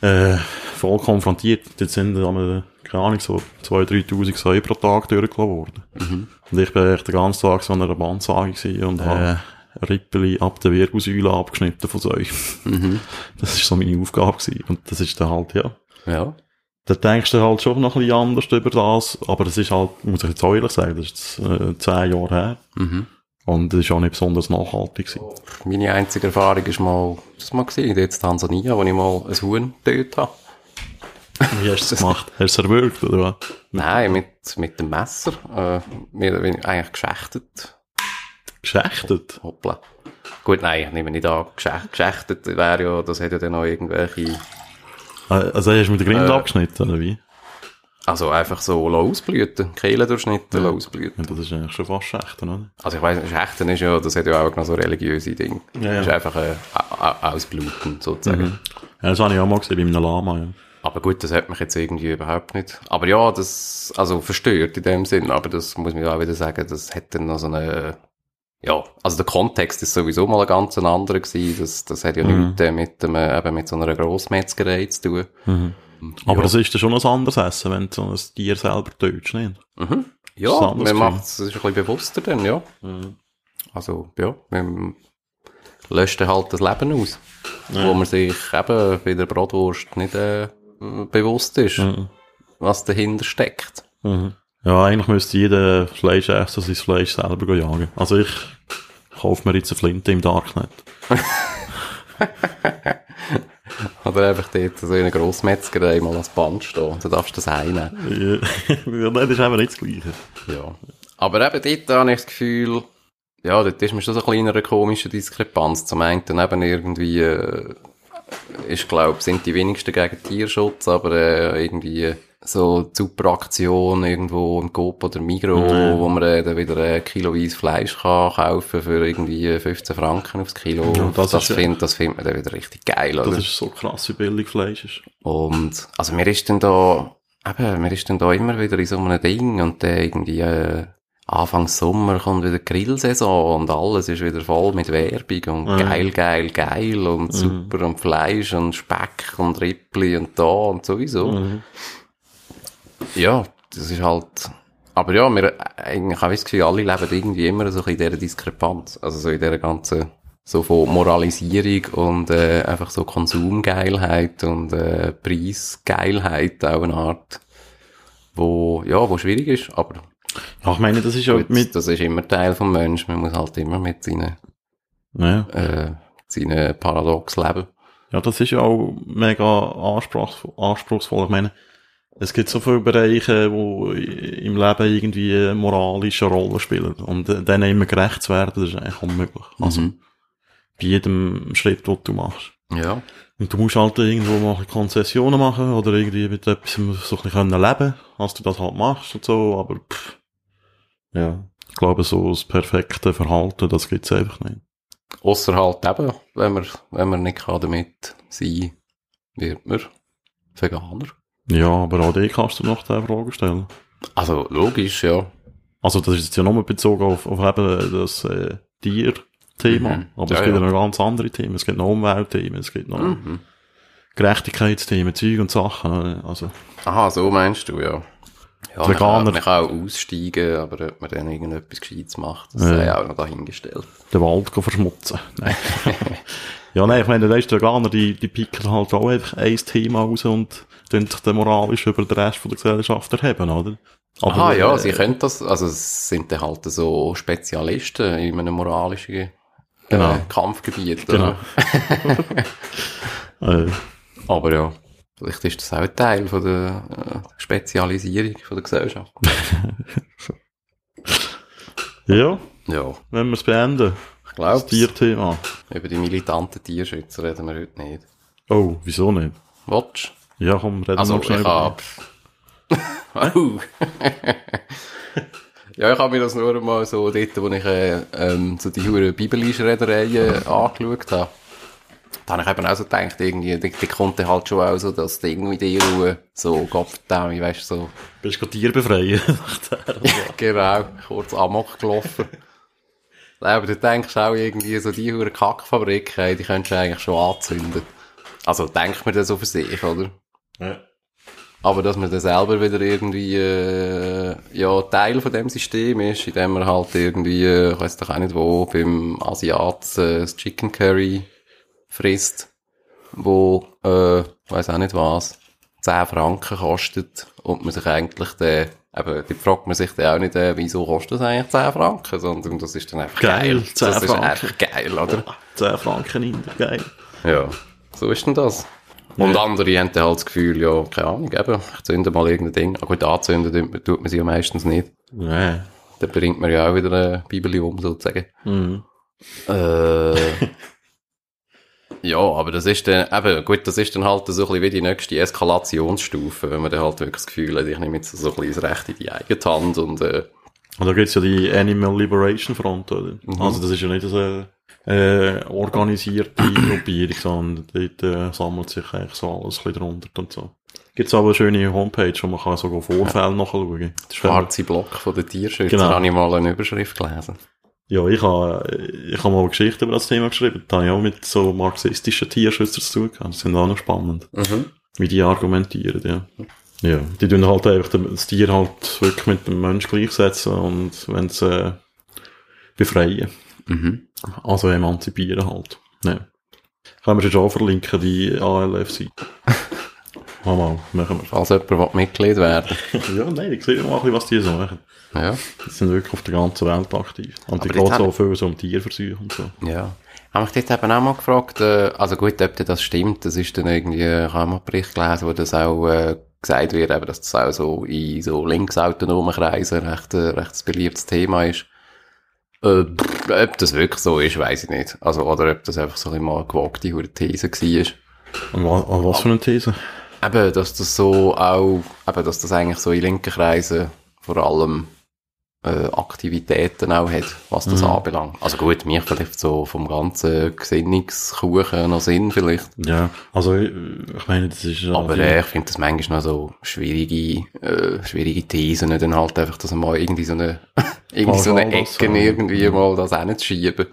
Äh, voll konfrontiert. Jetzt sind da, keine Ahnung, so 2.000, 3.000 Säue pro Tag durchgelassen worden. Mhm. Und ich bin echt den ganzen Tag so an einer Bandsage gewesen und habe Rippeli ab der Wirbelsäule abgeschnitten von Säue. Mhm. Das ist so meine Aufgabe gewesen. Und das ist dann halt, ja. Ja. Da denkst du halt schon noch ein bisschen anders über das, aber das ist halt, muss ich jetzt auch ehrlich sagen, das ist jetzt, äh, zehn Jahre her. Mhm. Und das ist auch nicht besonders nachhaltig gewesen. Meine einzige Erfahrung ist mal, das mal gesehen, jetzt Tansania, wo ich mal ein Huhn getötet habe. Wie hast du das gemacht? Hast du es erwürgt, oder was? Nein, mit, mit dem Messer. Äh, oder weniger eigentlich geschächtet. Geschächtet? Hoppla. Gut, nein, ich nehme nicht an. Geschächt, geschächtet wäre ja, das hat ja dann noch irgendwelche, Äh, Also hast du mit der Grind Äh. abgeschnitten, oder wie? Also einfach so ausblüten, Kehlen durchschnitten, Ja. ausblüten. Ja, das ist eigentlich schon fast Schächten, oder? Also ich weiss Schächten ist ja, das hat ja auch noch so religiöse Dinge. Ja, ja. Das ist einfach äh, au- au- ausbluten, sozusagen. Ja, das habe ich auch mal gesehen bei einem Lama, ja. Aber gut, das hat mich jetzt irgendwie überhaupt nicht. Aber ja, das, also verstört in dem Sinn, aber das muss man ja auch wieder sagen, das hat dann noch so eine, ja, also der Kontext ist sowieso mal ein ganz anderer gewesen. Das, das hat ja Mhm. nichts äh, mit dem, äh, eben mit so einer Grossmetzgerei zu tun. Mhm. Aber das ist dann schon ein anderes Essen, wenn du so ein Tier selber tötest, nicht? Mhm. Ja, man macht es ein bisschen bewusster dann, ja. Also, ja, man löscht halt das Leben aus. Wo man sich eben bei der Bratwurst nicht äh, bewusst ist, Mhm. was dahinter steckt. Mhm. Ja, eigentlich müsste jeder Fleischesser sein Fleisch selber jagen. Also ich kaufe mir jetzt eine Flinte im Darknet. Oder einfach dort so in einer Grossmetzgerei mal als Band stehen. Dann darfst du das einnehmen. Ja, Nein, das ist eben nicht das Gleiche. Ja. Aber eben dort habe ich das Gefühl, ja, dort ist mir schon so ein kleiner komische Diskrepanz. Zum einen eben irgendwie, äh, ich glaube, sind die wenigsten gegen Tierschutz, aber äh, irgendwie so die super Aktion irgendwo im Coop oder Migro, Mhm. wo man äh, dann wieder äh, kiloweise Fleisch kann kaufen für irgendwie 15 Franken aufs Kilo. Ja, das das findet das findet man dann wieder richtig geil, Das oder? ist so krass, wie billig Fleisch ist. Und, also mir ist dann da, eben, mir ist dann da immer wieder in so einem Ding und dann irgendwie, äh, Anfang Sommer kommt wieder die Grillsaison und alles ist wieder voll mit Werbung und Mhm. geil, geil, geil und super und Fleisch und Speck und Rippli und da und sowieso. Mhm. Ja, das ist halt, aber ja, wir, eigentlich habe ich das Gefühl, alle leben irgendwie immer so ein in dieser Diskrepanz. Also so in dieser ganzen, so von Moralisierung und äh, einfach so Konsumgeilheit und äh, Preisgeilheit auch eine Art, wo, ja, wo schwierig ist, aber Ja, ich meine, das ist ja mit, das ist immer Teil vom Menschen. Man muss halt immer mit seinen, ja, äh, seinen Paradox leben. ja, das ist ja auch mega anspruchsvoll, anspruchsvoll. Ich meine, es gibt so viele Bereiche, wo im Leben irgendwie moralische Rolle spielen. Und äh, denen immer gerecht zu werden, das ist eigentlich unmöglich. Also, Mhm. bei jedem Schritt, den du machst. Ja. Und du musst halt irgendwo mal Konzessionen machen oder irgendwie mit etwas so ein bisschen können leben, als du das halt machst und so, aber pff, ja, ich glaube, so das perfekte Verhalten, das gibt's einfach nicht. Ausser halt eben, wenn man, wenn man nicht kann damit sein wird man Veganer. Ja, aber auch die kannst du noch diese Frage stellen. Also, logisch, ja. Also das ist jetzt ja nur bezogen auf, auf eben das äh, Tierthema, Mhm. aber Ja, es gibt ja ja. noch ganz andere Themen, es gibt noch Umweltthemen, es gibt noch Mhm. Gerechtigkeitsthemen, Zeug und Sachen, also Aha, so meinst du, ja. Ja, man Veganer. kann, man kann auch aussteigen, aber ob man dann irgendetwas Gescheites macht, das Ja. sei auch noch dahingestellt. den Wald verschmutzen. Nein. ja, nein, ich meine, der ist der Veganer, die, die picken halt auch einfach ein Thema raus und tun sich dann moralisch über den Rest von der Gesellschaft erheben, oder? Aber, Aha, ja, äh, sie können das, also es sind dann halt so Spezialisten in einem moralischen Genau. äh, Kampfgebiet. Genau. Oder? äh, Aber ja, vielleicht ist das auch Teil von der äh, Spezialisierung von der Gesellschaft. ja, Ja, wenn wir es beenden, ich das glaube, Tierthema. über die militanten Tierschützer reden wir heute nicht. Oh, wieso nicht? Watch? Ja, komm, reden Also, wir schnell ich habe Oh. ja, ich habe mir das nur mal so dort, wo ich äh, ähm, so die hure Bibelschredereien angeschaut habe. Da habe ich eben auch so gedacht, irgendwie, die, die konnte halt schon auch so das Ding mit ihr Ruhe, so, Gott, ich weißt so. Bist du Tier befreien? genau, kurz Amok gelaufen. Nein, aber du denkst auch irgendwie, so die hure Kackfabriken, die könntest du eigentlich schon anzünden. Also, denkt man das so für sich, oder? Ja. Aber dass man dann selber wieder irgendwie, äh, ja, Teil von dem System ist, indem man halt irgendwie, äh, ich weiss doch auch nicht wo, beim Asiat äh, das Chicken Curry frisst, wo, äh, weiss auch nicht was, 10 Franken kostet und man sich eigentlich dann, eben, die fragt man sich dann auch nicht, äh, wieso kostet das eigentlich 10 Franken, sondern das ist dann einfach geil. Geil, 10 das ist Franken. einfach geil, oder? 10 Franken in geil. Ja, so ist denn das. Und andere haben dann halt das Gefühl, ja, keine Ahnung, eben, ich zünde mal irgendein Ding. Ah, gut, anzünden tut man- sie ja meistens nicht. Nee. Dann bringt man ja auch wieder eine Bibel um, sozusagen. Mhm. Äh, ja, aber das ist dann, eben, gut, das ist dann halt so ein bisschen wie die nächste Eskalationsstufe, wenn man dann halt wirklich das Gefühl hat, ich nehme jetzt so ein bisschen das Recht in die eigene Hand und, äh, Und da gibt's ja die Animal Liberation Front, oder? Also das ist ja nicht eine äh, organisierte Gruppierung, sondern dort äh, sammelt sich eigentlich so alles ein bisschen drunter und so. Gibt's aber eine schöne Homepage, wo man kann sogar Vorfälle nachschauen. Das ist, wenn man- schwarze Block von den Tierschützern, Genau. habe ich mal eine Überschrift gelesen. Ja, ich habe, ich habe mal eine Geschichte über das Thema geschrieben. Da habe ich auch mit so marxistischen Tierschützern zu tun gehabt. Das sind auch noch spannend. Wie die argumentieren, ja. Ja, die tun halt einfach das Tier halt wirklich mit dem Mensch gleichsetzen und wenn sie äh, befreien. Mhm. Also emanzipieren halt. Ja. Können wir schon auch verlinken, die ALF-Seite. mal, mal, machen Falls jemand Mitglied werden wir. ja, nein, ich sehe mal ein bisschen, was die so machen. Ja. Die sind wirklich auf der ganzen Welt aktiv. Und die geht so haben- viel so um Tierversuche und so. Ja. Habe mich dort eben auch mal gefragt, äh, also gut, ob das stimmt, das ist dann irgendwie, ich habe mal Bericht gelesen, wo das auch äh, gesagt wird, eben, dass das auch so in so linksautonomen Kreisen recht, äh, recht beliebtes Thema ist. Äh, ob das wirklich so ist, weiß ich nicht. Also, oder ob das einfach so ein mal eine gewagte These war. Und wa wa- was für eine These? Eben, dass das so auch, eben, dass das eigentlich so in linken Kreisen vor allem äh, Aktivitäten auch hat, was das anbelangt. Also gut, mir vielleicht so vom ganzen Gesinnungskuchen noch Sinn vielleicht. Ja, also ich, ich meine, das ist ja Aber äh, ich finde das manchmal noch so schwierige, äh, schwierige Thesen, dann halt einfach, dass man mal irgendwie so eine, irgendwie so eine Pauschal das Ecke so. irgendwie mal das hinzuschieben.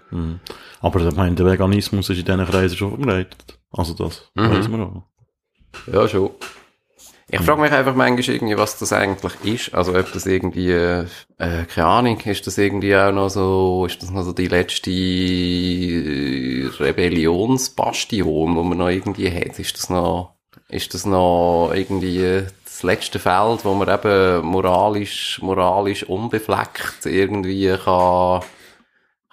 aber ich meine, der Veganismus ist in diesen Kreisen schon verbreitet. Also das Mhm. weiß man auch. Ja, schon. Ich frage mich einfach manchmal irgendwie, was das eigentlich ist. Also ob das irgendwie, äh, keine Ahnung, ist das irgendwie auch noch so, ist das noch so die letzte äh, Rebellionsbastion, wo man noch irgendwie hat? Ist das noch, ist das noch irgendwie das letzte Feld, wo man eben moralisch, moralisch unbefleckt irgendwie kann,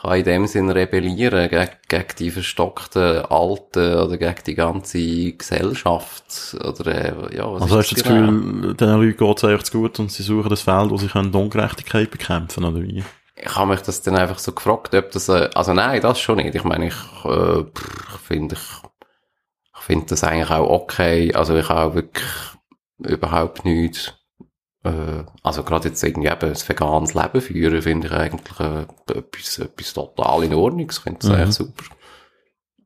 kann in dem Sinn rebellieren gegen, gegen die verstockten Alten oder gegen die ganze Gesellschaft oder äh, ja, was Also hast du das genau? Gefühl, den Leuten geht es eigentlich zu gut und sie suchen das Feld, wo sie können die Ungerechtigkeit bekämpfen oder wie? Ich habe mich das dann einfach so gefragt, ob das, äh, also nein, das schon nicht. Ich meine, ich, äh, finde, ich, ich finde das eigentlich auch okay. Also ich habe wirklich überhaupt nichts, äh, also gerade jetzt irgendwie eben ein veganes Leben führen, finde ich eigentlich äh, etwas, etwas total in Ordnung. Ich finde das Mhm. eigentlich super.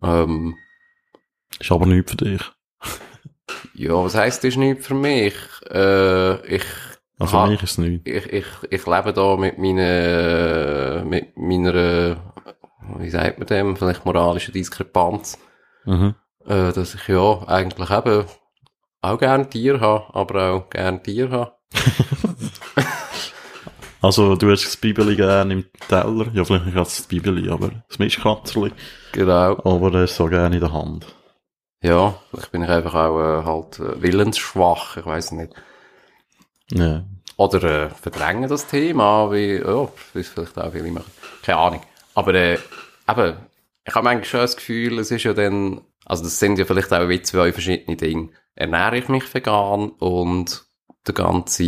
Ähm, Ist aber nichts für dich. ja, was heisst, das ist nichts für mich? Äh, ich Also für mich ist es nichts. ich, ich, ich lebe da mit meiner, mit meiner, wie sagt man dem, vielleicht moralischen Diskrepanz, Mhm. äh, dass ich ja eigentlich eben auch gerne Tier habe, aber auch gerne Tier habe. Also du hast das Bibeli gerne im Teller. Ja, vielleicht nicht das Bibeli, aber das Mischkatzerli. Genau. Aber das ist so gerne in der Hand. Ja, vielleicht bin ich einfach auch äh, halt äh, willensschwach, ich weiß nicht. Ja. Oder äh, verdrängen das Thema, wie, ja, wie es vielleicht auch viele machen. Keine Ahnung. Aber äh, eben, ich habe manchmal schon das Gefühl, es ist ja dann, also das sind ja vielleicht auch wie zwei verschiedene Dinge. Ernähre ich mich vegan und der ganze,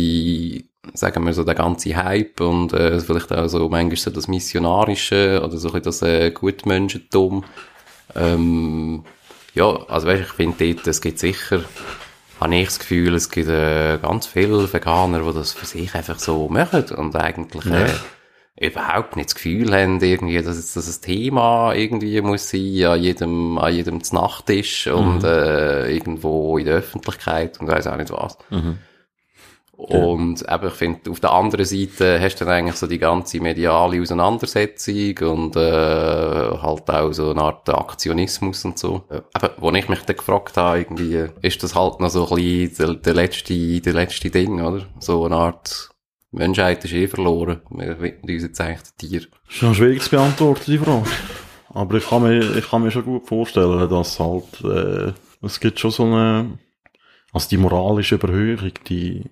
sagen wir so, der ganze Hype und äh, vielleicht auch so manchmal so das Missionarische oder so ein bisschen das äh, Gutmenschentum. Ähm, ja, also weißt, ich finde dort, es gibt sicher habe ich das Gefühl, es gibt äh, ganz viele Veganer, die das für sich einfach so machen und eigentlich Ja. äh, überhaupt nicht das Gefühl haben, irgendwie, dass es das ein Thema irgendwie muss sein, an jedem, an jedem Nachttisch und äh, irgendwo in der Öffentlichkeit und weiß auch nicht was. Und eben, ich finde, auf der anderen Seite hast du dann eigentlich so die ganze mediale Auseinandersetzung und äh, halt auch so eine Art Aktionismus und so. Äh, Eben, wo ich mich dann gefragt habe, irgendwie, ist das halt noch so ein bisschen der, der letzte, der letzte Ding, oder? So eine Art Menschheit ist eh verloren. Wir widmen uns jetzt eigentlich den Tier. Ist noch schwierig zu beantworten, die Frage. Aber ich kann mir, ich kann mir schon gut vorstellen, dass halt, äh, es gibt schon so eine, also die moralische Überhöhung, die,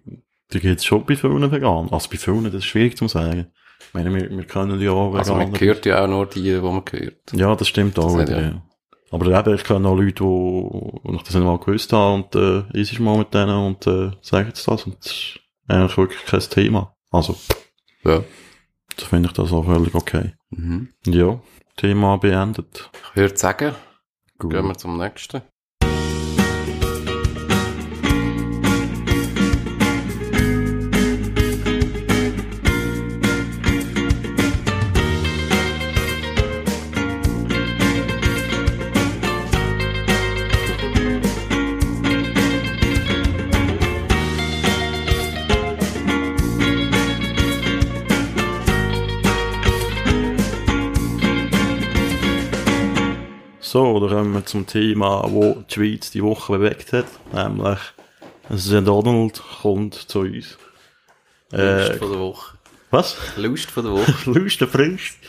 die gibt's schon bei vielen Veganern. Also bei vielen, das ist schwierig zu sagen. Ich meine, wir, wir können ja auch Also man hört ja auch nur die, die man hört. Ja, das stimmt auch Das ja- ja. Aber eben, ich kenne auch Leute, die, ich das nicht mal gewusst habe und, äh, ist mal mit denen und, äh, sagen jetzt das und das ist eigentlich wirklich kein Thema. Also, Ja. da finde ich das auch völlig okay. Mhm. Ja, Thema beendet. Ich würde sagen, Gut. gehen wir zum nächsten. So, dann kommen wir zum Thema, wo die Schweiz die Woche bewegt hat. Nämlich, der Donald kommt zu uns. Lust Äh, von der Woche. was? Lust von der Woche. Lust, der Frisch.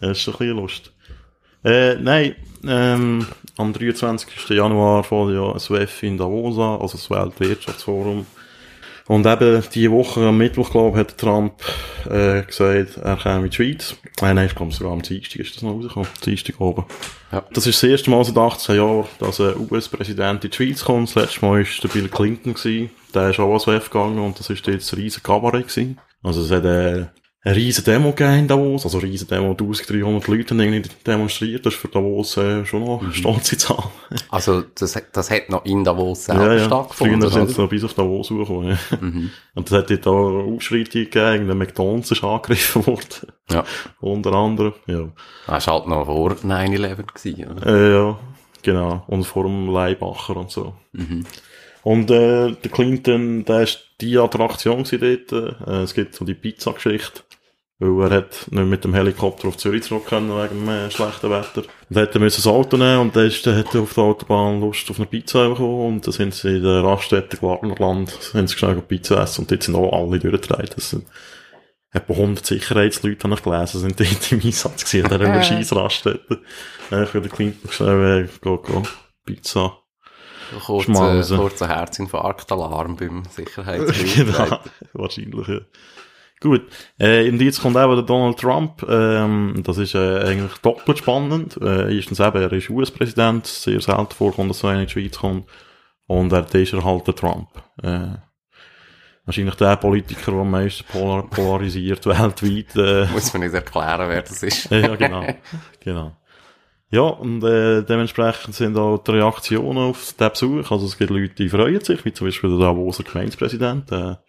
Das ist ein bisschen Lust. Äh, nein, ähm, am 23. Januar fährt ja ein WEF in Davos an, also das Weltwirtschaftsforum. Und eben, die Woche am Mittwoch, glaube ich, hat Trump, äh, gesagt, er käme in die Schweiz. Äh, nein, ich glaube sogar am Dienstag ist das noch rausgekommen. Dienstag oben. Ja. Das ist das erste Mal seit 18 Jahren, dass ein US-Präsident in die Schweiz kommt. Das letzte Mal war der Bill Clinton. Gewesen. Der ist auch ans WEF gegangen und das ist jetzt ein riesen Kabarett gewesen. Also es hat äh, eine riesen Demo gegeben in Davos. Also riesen Demo, 1300 Leute haben irgendwie demonstriert. Das ist für Davos äh, schon noch eine stolze Zahl. Also, das, das hat noch in Davos selber stattgefunden, Früher sind sie noch bis auf Davos gekommen. Ja. Mhm. Und es hat dort auch Ausschreitungen gegeben. Der McDonalds ist angegriffen worden. Ja. Unter anderem, ja. Das war halt noch vor 9-11 gewesen, oder? Äh, ja, genau. Und vor dem Leibacher und so. Mhm. Und äh, der Clinton, der ist die Attraktion dort. Äh, es gibt so die Pizza-Geschichte. Weil er hat nicht mit dem Helikopter auf Zürich zurück können wegen dem äh, schlechten Wetter. Und dann hat er müssen das Auto nehmen und dann, ist, dann hat er auf der Autobahn Lust auf eine Pizza bekommen. Und dann sind sie in der Raststätte Glarnerland, sind sie schnell Pizza essen und dort sind auch alle durchgetragen. Das sind etwa 100 Sicherheitsleute, habe ich gelesen, sind dort im Einsatz gewesen, an dieser scheiß Raststätte. Äh, für den Clinton gesagt, äh, go, go, Pizza. Kurzer, kurzer Herzinfarkt-Alarm beim genau, Sicherheitsdienst. wahrscheinlich, ja. Gut, äh, und jetzt kommt eben der Donald Trump, ähm, das ist äh, eigentlich doppelt spannend. Äh, erstens eben, er ist US-Präsident, sehr selten vorkommt, dass so einer in die Schweiz kommt. Und er ist er halt der Trump. Äh, wahrscheinlich der Politiker, der am meisten polar polarisiert weltweit. Äh, Muss man nicht erklären, wer das ist. ja, genau. genau. Ja, und äh, dementsprechend sind auch die Reaktionen auf den Besuch. Also es gibt Leute, die freuen sich, wie zum Beispiel der Davoser Gemeindepräsident. Der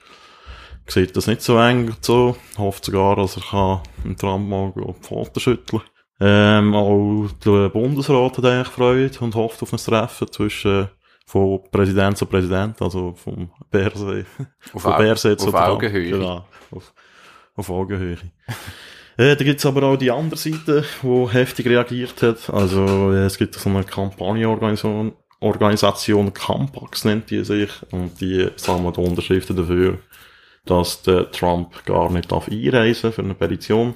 sieht das nicht so eng und so. Hofft sogar, dass er kann im Trump mal die Pfoten schütteln ähm, Auch der Bundesrat hat eigentlich Freude und hofft auf ein Treffen zwischen von Präsident zu Präsident, also vom Bärsee Auf, von Bärsee zu auf Trump. Augenhöhe. Genau, auf, auf Augenhöhe. äh, da gibt's aber auch die andere Seite, die heftig reagiert hat. Also äh, es gibt so eine Kampagnenorganisation, Organisation Campax nennt die sich, und die sammelt Unterschriften dafür, dass der Trump gar nicht darf einreisen für eine Petition.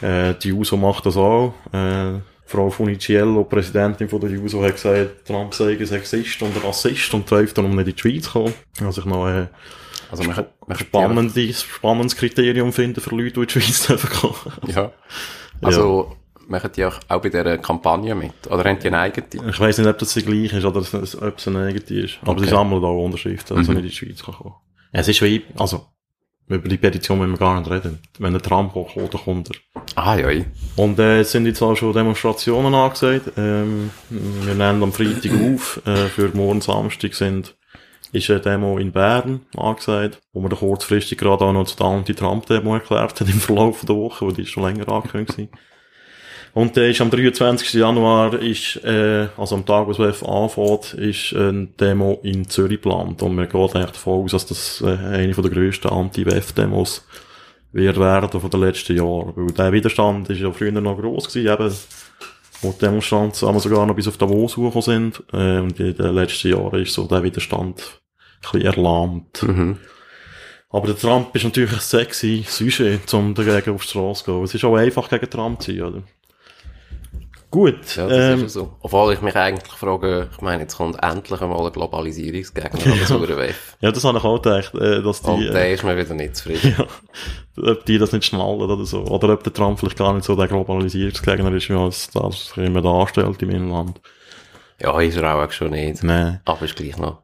Äh, die USO macht das auch. Äh, Frau Funiciello, Präsidentin von der USO, hat gesagt, Trump sei ein Sexist und ein Rassist und darf darum nicht in die Schweiz kommen. Was ich noch äh, Also man, kann- man spannendes, spannendes Kriterium finden für Leute, die in die Schweiz dürfen kommen. Ja. ja. Also, machen die auch, auch bei dieser Kampagne mit? Oder haben die eine eigene? Ich weiss nicht, ob das die gleich ist oder ob es eine eigene ist. Aber sie Okay. sammeln auch Unterschriften, dass Mhm. nicht in die Schweiz kann kommen. Es ist wie, also, über die Petition müssen wir gar nicht reden. Wenn der Trump auch kommt, dann kommt er. Ah, ja. Und äh, es sind jetzt auch schon Demonstrationen angesagt. Ähm, wir nehmen am Freitag auf. Äh, für morgen Samstag sind ist eine Demo in Bern angesagt, wo man kurzfristig gerade auch noch zu der Anti-Trump-Demo erklärt hat im Verlauf der Woche, weil die ist schon länger angekündigt war. Und der ist am 23. Januar, ist, äh, also am Tag, wo es anfängt, ist eine Demo in Zürich geplant. Und wir gehen eigentlich davon aus, dass das äh, eine der grössten Anti-WEF-Demos wird werden von den letzten Jahren. Weil der Widerstand ist ja früher noch gross gewesen, eben, wo die Demonstranten aber sogar noch bis auf Davos hochgekommen sind. Äh, und in den letzten Jahren ist so der Widerstand ein bisschen erlahmt. Mhm. Aber der Trump ist natürlich ein sexy Sujet, um dagegen auf die Straße zu gehen. Es ist auch einfach gegen Trump zu sein, oder? Gut. Ja, das ähm, ist so. Obwohl ich mich eigentlich frage, ich meine, jetzt kommt endlich einmal ein Globalisierungsgegner an das WEF. ja, das habe ich auch gedacht, äh, dass die, Und äh, der ist mir wieder nicht zufrieden. ja, ob die das nicht schnallen oder so. Oder ob der Trump vielleicht gar nicht so der Globalisierungsgegner ist, wie es das immer darstellt im Inland. Ja, ist er auch schon nicht. Nee. Aber ist gleich noch.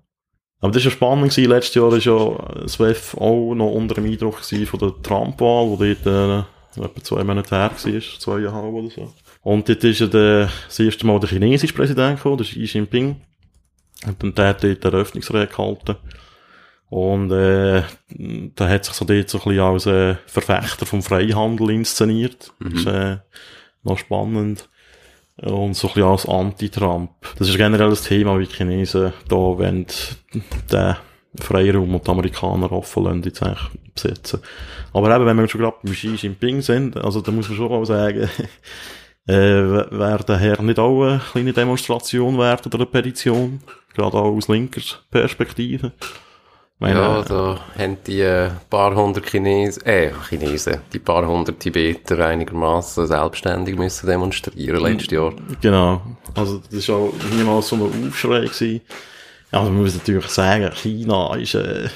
Aber das war ja spannend gewesen. Letztes Jahr war ja das WEF auch noch unter dem Eindruck von der Trump-Wahl, wo dort, äh, etwa zwei Monate her war, zweieinhalb oder so. Und dort ist ja der, das erste Mal der chinesische Präsident gekommen, der Xi Jinping. Und dann der hat dort eine Eröffnungsrede gehalten. Und, äh, da hat sich so dort so ein bisschen als, äh, Verfechter vom Freihandel inszeniert. Das ist, äh, noch spannend. Und so ein bisschen als Anti-Trump. Das ist generell das Thema, wie die Chinesen da wollen, den Freiraum und die Amerikaner offen lassen, jetzt eigentlich besetzen. Aber eben, wenn wir schon gerade beim Xi Jinping sind, also da muss man schon mal sagen, äh, wäre der Herr nicht auch eine kleine Demonstration wert oder eine Petition? Gerade auch aus linker Perspektive. Meine, Ja, da haben die äh, paar hundert Chinesen, äh, Chinesen, die paar hundert Tibeter einigermaßen selbstständig müssen demonstrieren letztes Jahr. Genau. Also, das war auch niemals so ein Aufschrei gewesen. Also man muss natürlich sagen, China ist, äh,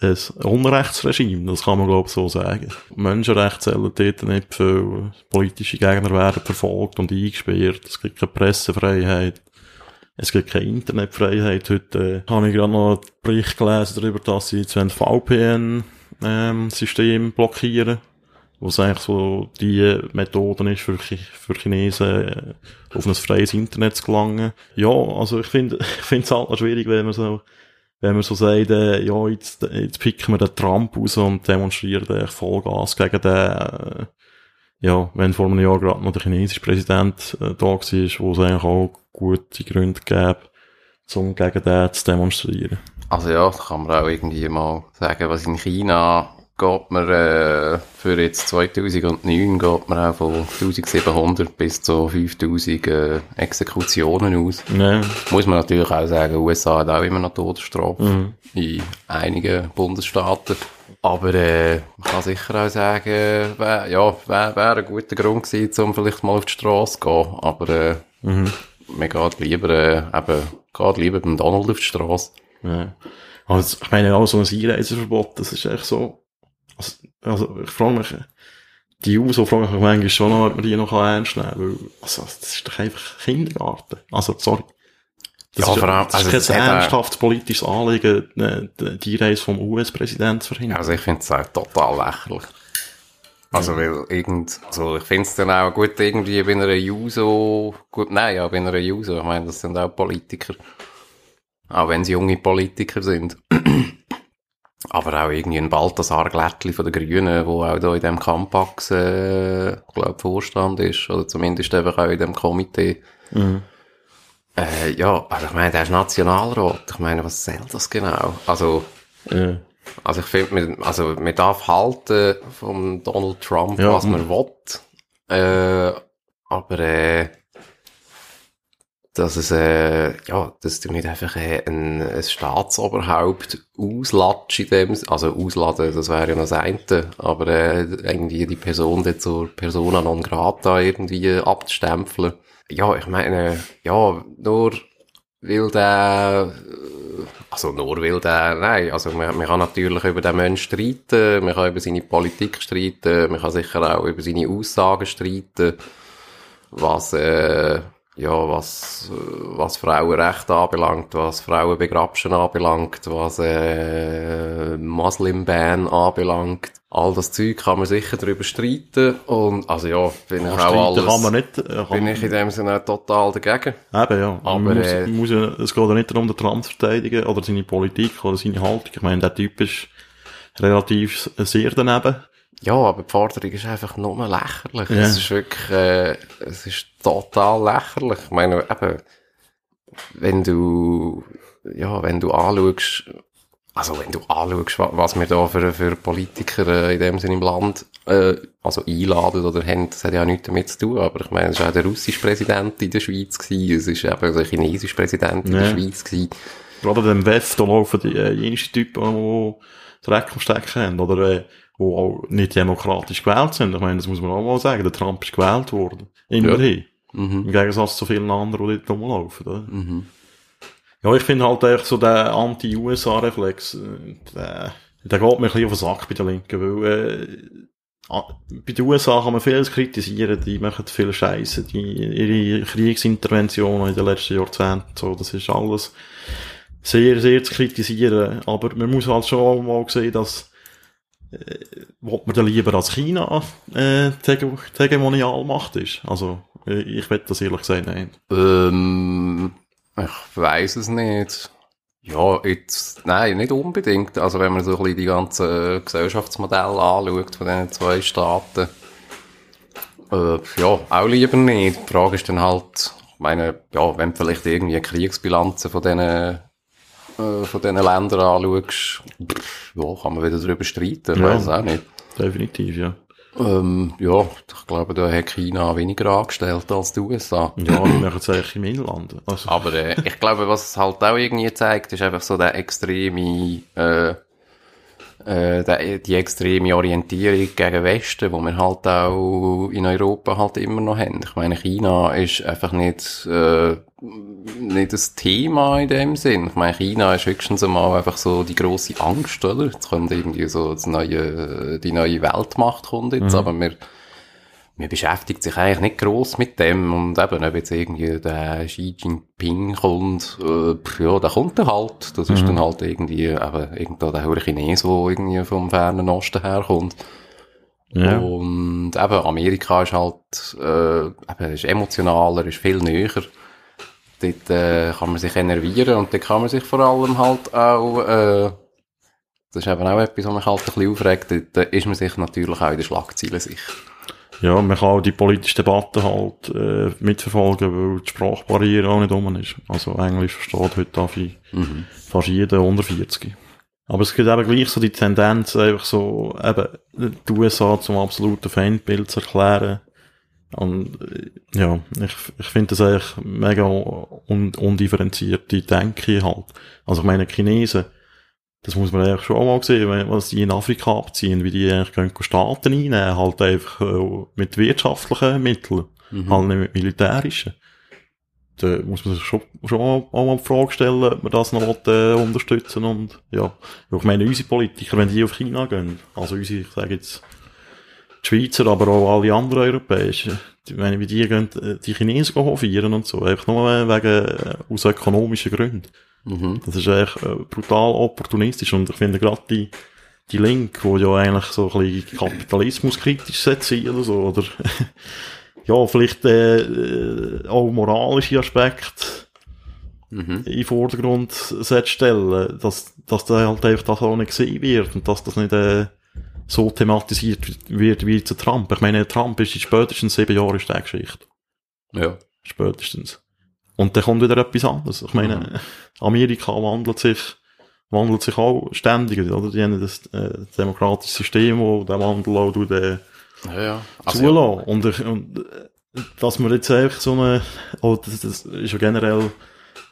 ein Unrechtsregime, das kann man glaube ich so sagen. Menschenrechte zählen dort nicht viel. Politische Gegner werden verfolgt und eingesperrt. Es gibt keine Pressefreiheit. Es gibt keine Internetfreiheit. Heute äh, habe ich gerade noch einen Bericht gelesen darüber, dass sie jetzt VPN-System blockieren wo es eigentlich so die Methode ist, für, Chi- für Chinesen äh, auf ein freies Internet zu gelangen. Ja, also ich finde ich finde es halt noch schwierig, wenn man so wenn man so sagt, äh, ja, jetzt, jetzt picken wir den Trump raus und demonstrieren eigentlich Vollgas gegen den, äh, ja, wenn vor einem Jahr gerade noch der chinesische Präsident äh, da war, wo es eigentlich auch gute Gründe gäbe, um gegen den zu demonstrieren. Also ja, kann man auch irgendwie mal sagen, was in China geht man äh, für jetzt 2009 geht man auch von 1700 bis zu 5000 äh, Exekutionen aus. Ja, Muss man natürlich auch sagen, USA hat auch immer noch Todesstrafe Mhm. in einigen Bundesstaaten. Aber äh, man kann sicher auch sagen, wär, ja, wäre wär ein guter Grund gewesen, um vielleicht mal auf die Straße zu gehen. Aber äh, mhm. man geht lieber, äh, eben, geht lieber beim Donald auf die Straße. Ja. Also, ich meine, auch so ein Einreiseverbot, das ist echt so, also, also ich frage mich, die USO frage ich mich manchmal schon noch, ob man die noch ernst nehmen kann, weil, also, das ist doch einfach Kindergarten. Also, sorry. Das Ja, ist, vor allem- das also, ist das kein ernsthaftes politisches Anliegen, die die Reise vom US-Präsidenten zu verhindern. Also ich finde es auch total lächerlich. Also weil irgend, also ich finde es dann auch gut irgendwie bei einer Juso, gut, nein, ja, bei einer Juso, ich meine, das sind auch Politiker. Auch wenn sie junge Politiker sind. Aber auch irgendwie ein Balthasar Glättli von den Grünen, wo auch da in dem Campax, äh, glaub, Vorstand ist, oder zumindest einfach auch in dem Komitee. Mhm. Äh, ja, aber ich meine, der ist Nationalrat. Ich meine, was soll das genau? Also, Ja. also ich finde, man, also man darf halten von Donald Trump, Ja, was man will. Äh, aber äh, dass es, äh, ja, dass du nicht einfach äh, ein, ein Staatsoberhaupt auslatsch in dem, also ausladen, das wäre ja noch das eine, aber äh, irgendwie die Person dort zur Persona non grata irgendwie abzustempeln. Ja, ich meine, ja, nur weil der, äh, also nur weil der, nein, also man, man kann natürlich über den Menschen streiten, man kann über seine Politik streiten, man kann sicher auch über seine Aussagen streiten, was, äh, ja, was, äh, was Frauenrechte anbelangt, was Frauenbegrabschen anbelangt, was äh, Muslim-Ban anbelangt. All das Zeug kann man sicher darüber streiten. Und, also ja, bin ich auch alles, kann man nicht, äh, kann bin ich in dem Sinne total dagegen. Eben, ja. Aber, man muss, äh, muss ja, es geht ja nicht darum, den Trump zu verteidigen oder seine Politik oder seine Haltung. Ich meine, der Typ ist relativ sehr daneben. Ja, aber die Forderung ist einfach nur lächerlich. Ja. Es ist wirklich, äh, es ist total lächerlich. Ich meine, eben, wenn du, ja, wenn du anschaust, also wenn du anschaust, wa- was wir da für, für Politiker äh, in dem Sinne im Land, äh, also einladen oder haben, das hat ja auch nichts damit zu tun, aber ich meine, es war auch der russische Präsident in der Schweiz gewesen, es ist eben der chinesische Präsident in der. Schweiz gewesen. Gerade dem WEF, da laufen die, äh, jenste Typen, die Dreck am Stecken haben, oder, äh, die auch nicht demokratisch gewählt sind. Ich meine, das muss man auch mal sagen. Der Trump ist gewählt worden. Immerhin. Mhm. Im Gegensatz zu vielen anderen, die dort rumlaufen, oder? Mhm. Ja, ich finde halt echt so der Anti-USA-Reflex, äh, der, der geht mir ein bisschen auf den Sack bei den Linken, weil, äh, bei den USA kann man vieles kritisieren, die machen viel Scheiße, die, ihre Kriegsinterventionen in den letzten Jahrzehnten, so, das ist alles sehr, sehr zu kritisieren, aber man muss halt schon auch mal sehen, dass, äh, will man dann lieber als China, äh, die Hege- die Hegemonialmacht ist. Also, äh, ich wette das ehrlich gesagt nicht. Ähm, ich weiß es nicht. Ja, jetzt, nein, nicht unbedingt. Also wenn man so ein bisschen die ganzen Gesellschaftsmodelle anschaut von diesen zwei Staaten, äh, ja, auch lieber nicht. Die Frage ist dann halt, ich meine, ja, wenn vielleicht irgendwie Kriegsbilanzen von diesen, äh, von diesen Ländern anschaust, pff, ja, kann man wieder darüber streiten. Ich Ja. weiß auch nicht. Definitiv, ja. Ähm, ja, ich glaube, da hat China weniger angestellt als die USA. Ja, die machen es eigentlich im Inland. Also, Aber äh, ich glaube, was es halt auch irgendwie zeigt, ist einfach so der extreme, äh, äh, die extreme Orientierung gegen Westen, wo wir halt auch in Europa halt immer noch haben. Ich meine, China ist einfach nicht, äh, nicht das Thema in dem Sinn. Ich meine, China ist höchstens einmal einfach so die grosse Angst, oder? Jetzt kommt irgendwie so das neue, die neue Weltmacht kommt jetzt, aber wir, man beschäftigt sich eigentlich nicht gross mit dem und eben, ob jetzt irgendwie der Xi Jinping kommt, äh, pf, ja, der kommt dann halt. Das ist dann halt irgendwie, eben, irgendwo der Chines, der irgendwie vom fernen Osten herkommt. ja. Und eben, Amerika ist halt, äh, eben, ist emotionaler, ist viel näher. Dort äh, kann man sich enervieren und dort kann man sich vor allem halt auch, äh, das ist eben auch etwas, was mich halt ein bisschen aufregt, dort äh, ist man sich natürlich auch in den Schlagzeilen sicher. Ja, man kann auch die politische Debatte halt äh, mitverfolgen, weil die Sprachbarriere auch nicht um ist. Also Englisch versteht heute auf Mhm. fast jeder unter 40. Aber es gibt eben gleich so die Tendenz, einfach so, eben, die USA zum absoluten Feindbild zu erklären. Und, äh, ja, ich, ich finde das eigentlich mega un, undifferenzierte Denke halt. Also ich meine, Chinesen, das muss man eigentlich schon auch mal sehen, wenn- was die in Afrika abziehen, wie die eigentlich können Staaten einnehmen, halt einfach äh, mit wirtschaftlichen Mitteln, Mhm. halt nicht mit militärischen. Da muss man sich schon, schon auch mal die Frage stellen, ob man das noch äh, unterstützen und, ja. Ich meine, unsere Politiker, wenn die auf China gehen, also unsere, ich sage jetzt, die Schweizer, aber auch alle anderen Europäischen, die, ich meine, wie die gehen, äh, die Chinesen hofieren und so, einfach nur wegen, äh, aus ökonomischen Gründen. Mhm. Das ist echt äh, brutal opportunistisch und ich finde gerade die, die Link, wo ja eigentlich so ein bisschen kapitalismuskritisch sein oder so, oder ja, vielleicht äh, äh, auch moralische Aspekte Mhm. in den Vordergrund stellen, dass, dass da halt einfach das auch nicht gesehen wird und dass das nicht äh, so thematisiert wird wie zu Trump. Ich meine, Trump ist in spätestens sieben Jahren ist der Geschichte. Ja. Spätestens. Und dann kommt wieder etwas anderes. Ich meine, Mhm. Amerika wandelt sich, wandelt sich auch ständig, oder? Die haben das, äh, demokratische System, wo der Wandel auch durch den Ja, ja. Also, zulassen. Und, ich, und, äh, dass man jetzt einfach so eine, oh, das, das ist ja generell,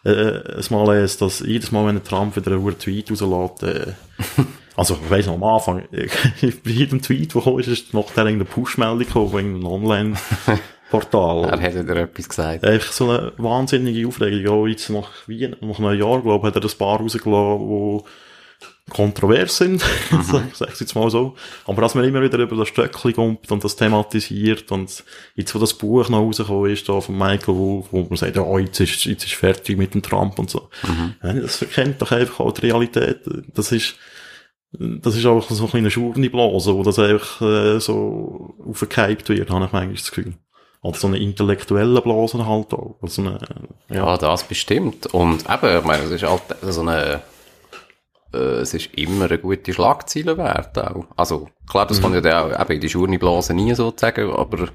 äh, es mal ist, dass jedes Mal, wenn ein Trump wieder einen Tweet rauslässt, äh, also, ich weiss noch, am Anfang, bei jedem Tweet, der kam, ist, ist noch irgendeine Push-Meldung gekommen, von irgendeinem Online-Portal. er hat wieder etwas gesagt. Einfach so eine wahnsinnige Aufregung. Auch jetzt nach Wien, nach einem Jahr, glaube ich, hat er ein paar rausgelassen, wo kontrovers sind, mhm. ich jetzt mal so. Aber dass man immer wieder über das Stöckchen kommt und das thematisiert und jetzt, wo das Buch noch rausgekommen ist, da von Michael Wolff, wo man sagt, oh, jetzt ist, jetzt ist fertig mit dem Trump und so. Mhm. Ja, das verkennt doch einfach auch die Realität. Das ist, das ist auch so eine kleine Schurni-Blase, wo das einfach äh, so aufgehypt wird, habe ich manchmal das Gefühl. Oder so eine intellektuelle Blase halt auch. Also eine, ja. ja, das bestimmt. Und eben, ich meine, es ist halt so eine äh, es ist immer eine gute Schlagzeile wert auch. Also, klar, das mhm. kann ja dann auch eben in die Schurni nie sozusagen, aber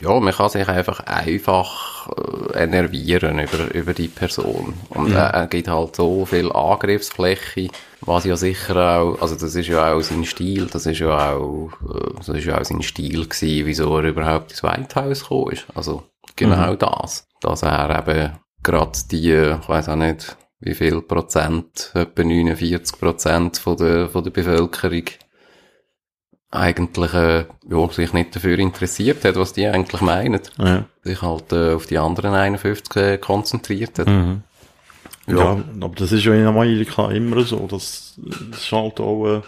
ja, man kann sich einfach einfach äh, enervieren über, über die Person. Und mhm. er, er gibt halt so viel Angriffsfläche, was ja sicher auch, also das ist ja auch sein Stil, das ist ja auch, äh, das ist ja auch sein Stil gewesen, wieso er überhaupt ins White House gekommen ist. Also, genau mhm. das. Dass er eben gerade die, ich weiß auch nicht, wie viel Prozent, etwa 49 Prozent von der, von der Bevölkerung eigentlich äh, ja, sich nicht dafür interessiert hat, was die eigentlich meinen. Ja. Sich halt äh, auf die anderen 51 äh, konzentriert hat. Mhm. Ja. ja. aber das ist ja in Amerika immer so. Das, das ist halt auch eine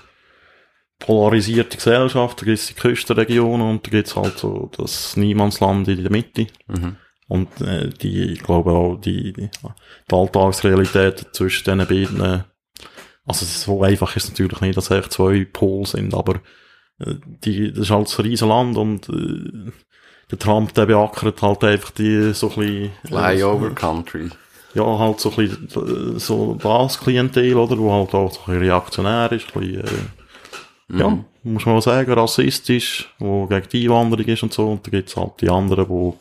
polarisierte Gesellschaft. Da gibt es die Küstenregionen und da gibt es halt so das Niemandsland in der Mitte. Mhm. Und äh, die, ich glaube auch, die, die, die Alltagsrealität zwischen diesen beiden, äh, also so einfach ist es natürlich nicht, dass es zwei Pole sind, aber äh, die, das ist halt ein riesen Land und äh, der Trump, der beackert halt einfach die so ein bisschen... Äh, Flyover Country. Ja, halt so ein bisschen äh, so das Klientel, oder, wo halt auch so ein bisschen reaktionär ist, ein bisschen, äh, mhm. ja, muss man mal sagen, rassistisch, wo gegen die Einwanderung ist und so, und da gibt's halt die anderen, wo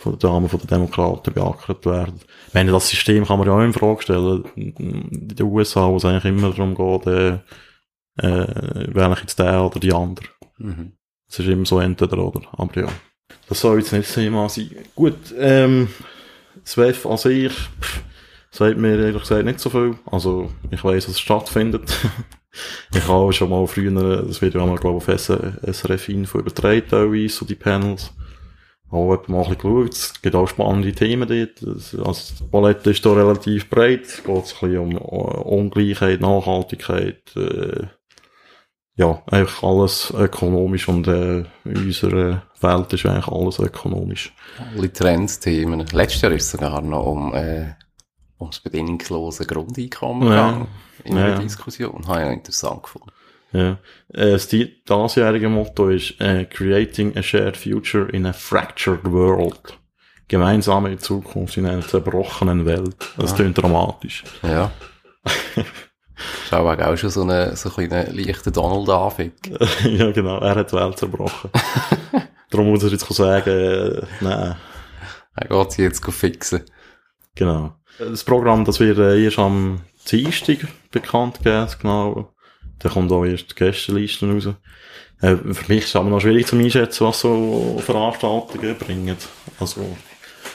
von der Dame von den Demokraten beackert werden. Ich meine, das System kann man ja auch in Frage stellen. In den USA, wo es eigentlich immer darum geht, äh, äh, wähle ich jetzt der oder die andere. Mhm. Es ist immer so entweder oder. Aber ja. Das soll jetzt nicht das Thema sein. Gut, ähm, SWEF an sich, pff, sagt mir ehrlich gesagt nicht so viel. Also, ich weiss, dass es stattfindet. ich habe schon mal früher, das wird ja mal, glaube ich, auf SRF Info übertragen, teilweise, so die Panels auch mal ein bisschen geschaut. Es gibt auch spannende Themen dort. Also, die Palette ist da relativ breit. Es geht ein bisschen um Ungleichheit, Nachhaltigkeit, äh, ja, eigentlich alles ökonomisch und äh, in unserer Welt ist eigentlich alles ökonomisch. Alle Trendsthemen. Letztes Jahr ist es sogar noch um, äh, ums bedingungslose Grundeinkommen ja. gegangen in der ja. Diskussion. Habe ich ja interessant gefunden. Ja. Äh, das diesjährige Motto ist äh, Creating a Shared Future in a Fractured World. Gemeinsame Zukunft in einer zerbrochenen Welt. Das ah. klingt dramatisch. Ja. Schau auch schon so einen so einen leichten Donald David. ja, genau. Er hat die Welt zerbrochen. Darum muss er jetzt sagen, äh, nein. Er geht sie jetzt fixen. Genau. Das Programm, das wird äh, erst am Dienstag bekannt geben, genau da kommt auch erst die Gästeliste raus. Äh, für mich ist es aber noch schwierig zu einschätzen, was so Veranstaltungen bringen. Also,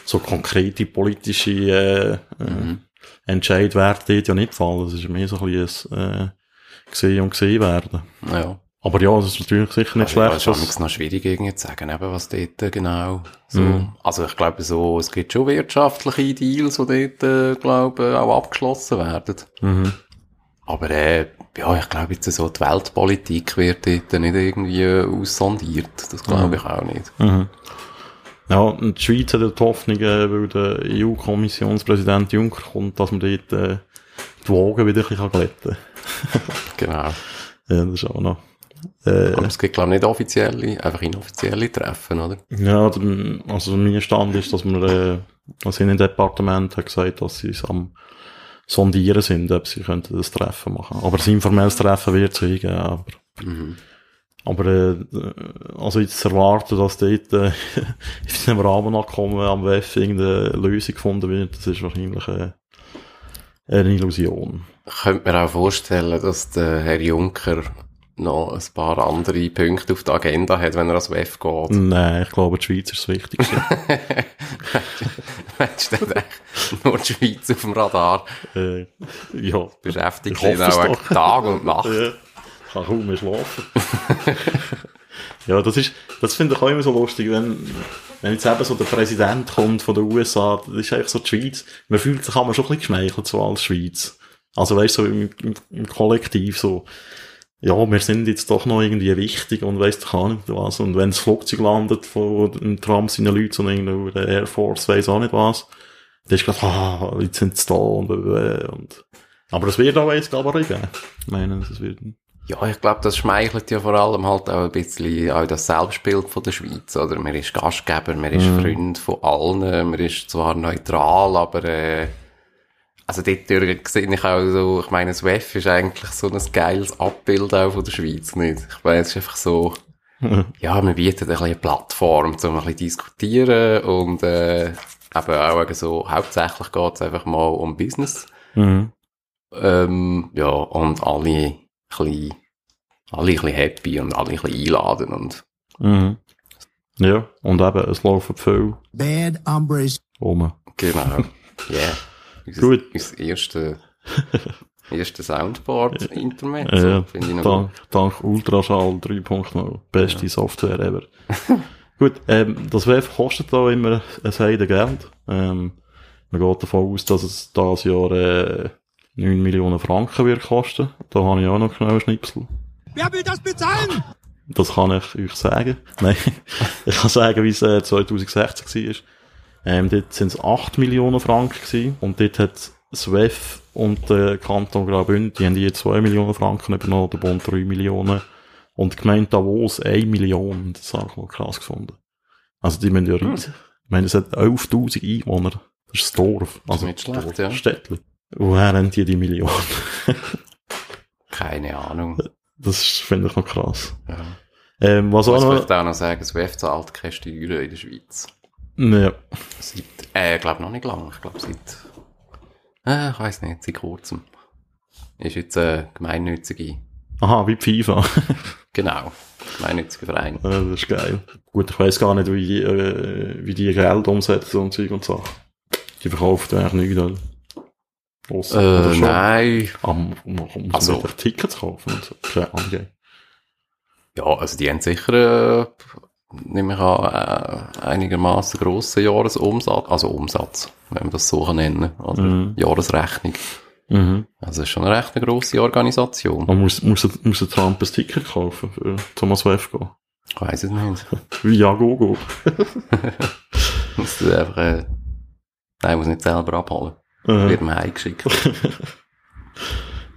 so konkrete politische äh, äh mhm. Entscheid werden dort ja nicht fallen. Das ist mehr so ein bisschen ein, äh, gesehen und gesehen werden. Ja. Aber ja, das ist natürlich sicher nicht also, schlecht. Es ist noch schwierig irgendwie zu sagen, eben, was dort genau so. Mm. Also ich glaube so, es gibt schon wirtschaftliche Deals, die dort, äh, glaube auch abgeschlossen werden. Mhm. Aber äh, ja, ich glaube jetzt so, die Weltpolitik wird dort nicht irgendwie aussondiert. Das glaube mhm. ich auch nicht. Mhm. Ja, und die Schweiz hat die Hoffnung, äh, weil der EU-Kommissionspräsident Juncker kommt, dass man dort äh, die Wagen wieder ein bisschen glätten kann. genau. Ja, das ist auch noch. Äh, Aber es gibt, glaube ich, nicht offizielle, einfach inoffizielle Treffen, oder? Ja, also mein Stand ist, dass man, äh, das Innendepartement hat gesagt, dass sie es am sondieren sind, ob sie könnten das Treffen machen. Aber ein informelles Treffen wird es geben, aber, mhm. aber, äh, also jetzt erwarten, dass dort, äh, in diesem Rahmenabkommen am WEF irgendeine Lösung gefunden wird, das ist wahrscheinlich, äh, eine Illusion. Ich könnte mir auch vorstellen, dass der Herr Juncker noch ein paar andere Punkte auf der Agenda hat, wenn er als WEF geht. Nein, ich glaube, die Schweiz ist das Wichtigste. Meinst du denn nur die Schweiz auf dem Radar? Äh, ja. Beschäftigt sich auch Tag und Nacht. Ja. Ich kann kaum mehr schlafen. ja, das ist, das finde ich auch immer so lustig, wenn, wenn jetzt eben so der Präsident kommt von den USA, das ist eigentlich so die Schweiz, man fühlt sich aber schon ein bisschen geschmeichelt, so als Schweiz. Also weißt du, so im, im, im Kollektiv so, ja, wir sind jetzt doch noch irgendwie wichtig und weißt du auch nicht was. Und wenn das Flugzeug landet von Tram seinen Leuten, so irgendwo der Air Force, weiss auch nicht was, dann ist gerade, ah, jetzt sind sie da und, äh, und, aber es wird auch jetzt, glaube ich, geben. Ich meine, es wird, Ja, ich glaube, das schmeichelt ja vor allem halt auch ein bisschen auch das Selbstbild von der Schweiz, oder? Man ist Gastgeber, man ist Mhm. Freund von allen, man ist zwar neutral, aber, äh, also dort sehe ich auch so, ich meine, das WEF ist eigentlich so ein geiles Abbild auch von der Schweiz, nicht? Ich meine, es ist einfach so, ja, wir bieten ein bisschen eine Plattform, um ein bisschen diskutieren und, äh, eben auch so, hauptsächlich geht es einfach mal um Business. mhm. Ähm, ja, und alle ein bisschen, alle ein bisschen happy und alle ein bisschen einladen und Mhm. Ja, und eben, es laufen viel Bad hombres. rum. genau. Yeah. Unser, Gut. Unser erste, erste Soundboard-Internet. Ja, so, finde ich noch dank, dank Ultraschall 3.0. Beste Software ever. Gut, ähm, das WEF kostet da immer ein Heide Geld. Ähm, man geht davon aus, dass es dieses Jahr äh, 9 Millionen Franken wird kosten. Da habe ich auch noch schnell einen Schnipsel. Wer will das bezahlen? Das kann ich euch sagen. Nein, ich kann sagen, wie es äh, 2016 war. Ähm, dort sind es 8 Millionen Franken gewesen. Und dort hat das WEF und der Kanton Graubünden, die haben je 2 Millionen Franken übernommen, der Bund 3 Millionen. Und die Gemeinde Davos 1 Million. Das habe ich mal krass gefunden. Also die müssen ja riesig. Ich meine, es hat 11.000 Einwohner. Das ist ein Dorf. Also nicht schlecht, ja. Städtli. Woher haben die die Million? keine Ahnung. Das ist- finde ich noch krass. Ja. Ähm, was Ich auch noch... vielleicht auch noch sagen, das WEF zahlt keine Steuern in der Schweiz. Ja. Seit, äh, ich glaube noch nicht lang. Ich glaube seit, äh, ich weiss nicht, seit kurzem. Ist jetzt, äh, gemeinnützige, Aha, wie die FIFA. genau, gemeinnützige Verein. Ja, das ist geil. Gut, ich weiss gar nicht, wie, äh, wie die Geld umsetzen und Zeug und Sachen. Die verkaufen eigentlich nichts, oder? Äh, nein. Um, um, um Also- also. Tickets kaufen und so. Ja, also die haben sicher, äh, nehme ich an, äh, einigermaßen grossen Jahresumsatz, also Umsatz, wenn man das so kann nennen, oder Mhm. Jahresrechnung. Mhm. Also ist schon eine recht eine grosse Organisation. Man muss, muss, muss der Trump ein Ticket kaufen für Thomas gehen. Ich weiss es nicht. Wie ja, go, go. Muss du einfach, äh, nein, muss nicht selber abholen. Äh, Wird mir heimgeschickt.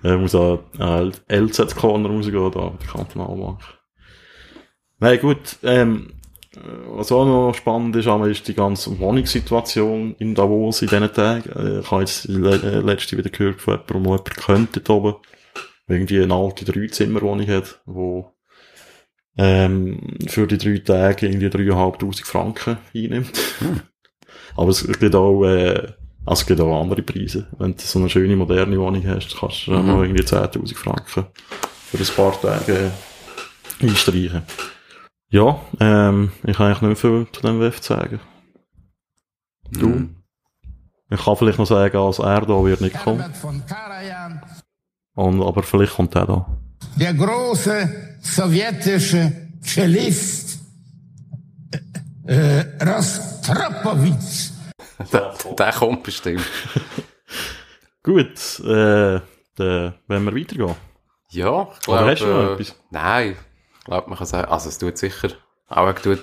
Er muss an äh, LZ-Corner rausgehen, da, der Kantonalbank. Nein, gut, ähm, äh, was auch noch spannend ist, aber ist die ganze Wohnungssituation in Davos in diesen Tagen. Äh, Ich habe jetzt le äh, letzte wieder gehört von jemandem, wo jemand könnte dort oben, irgendwie eine alte Dreizimmerwohnung hat, wo ähm, für die drei Tage irgendwie 3'500 Franken einnimmt. Aber es gibt auch, äh, also es gibt auch andere Preise. Wenn du so eine schöne, moderne Wohnung hast, kannst du mhm. mal irgendwie 10.000 Franken für ein paar Tage einstreichen. Ja, ähm, ich kann eigentlich nicht viel zu dem WEF sagen. Du? Mhm. Ich kann vielleicht noch sagen, als er da wird nicht kommen. Und, aber vielleicht kommt er da. der große sowjetische Cellist äh, äh, Rostropowitsch. Der, der kommt bestimmt. Gut, äh, dann wenn wir weitergehen. Ja, ich Oder glaube, hast du noch äh, etwas? nein, glaube, man kann sagen, also es tut sicher, auch tut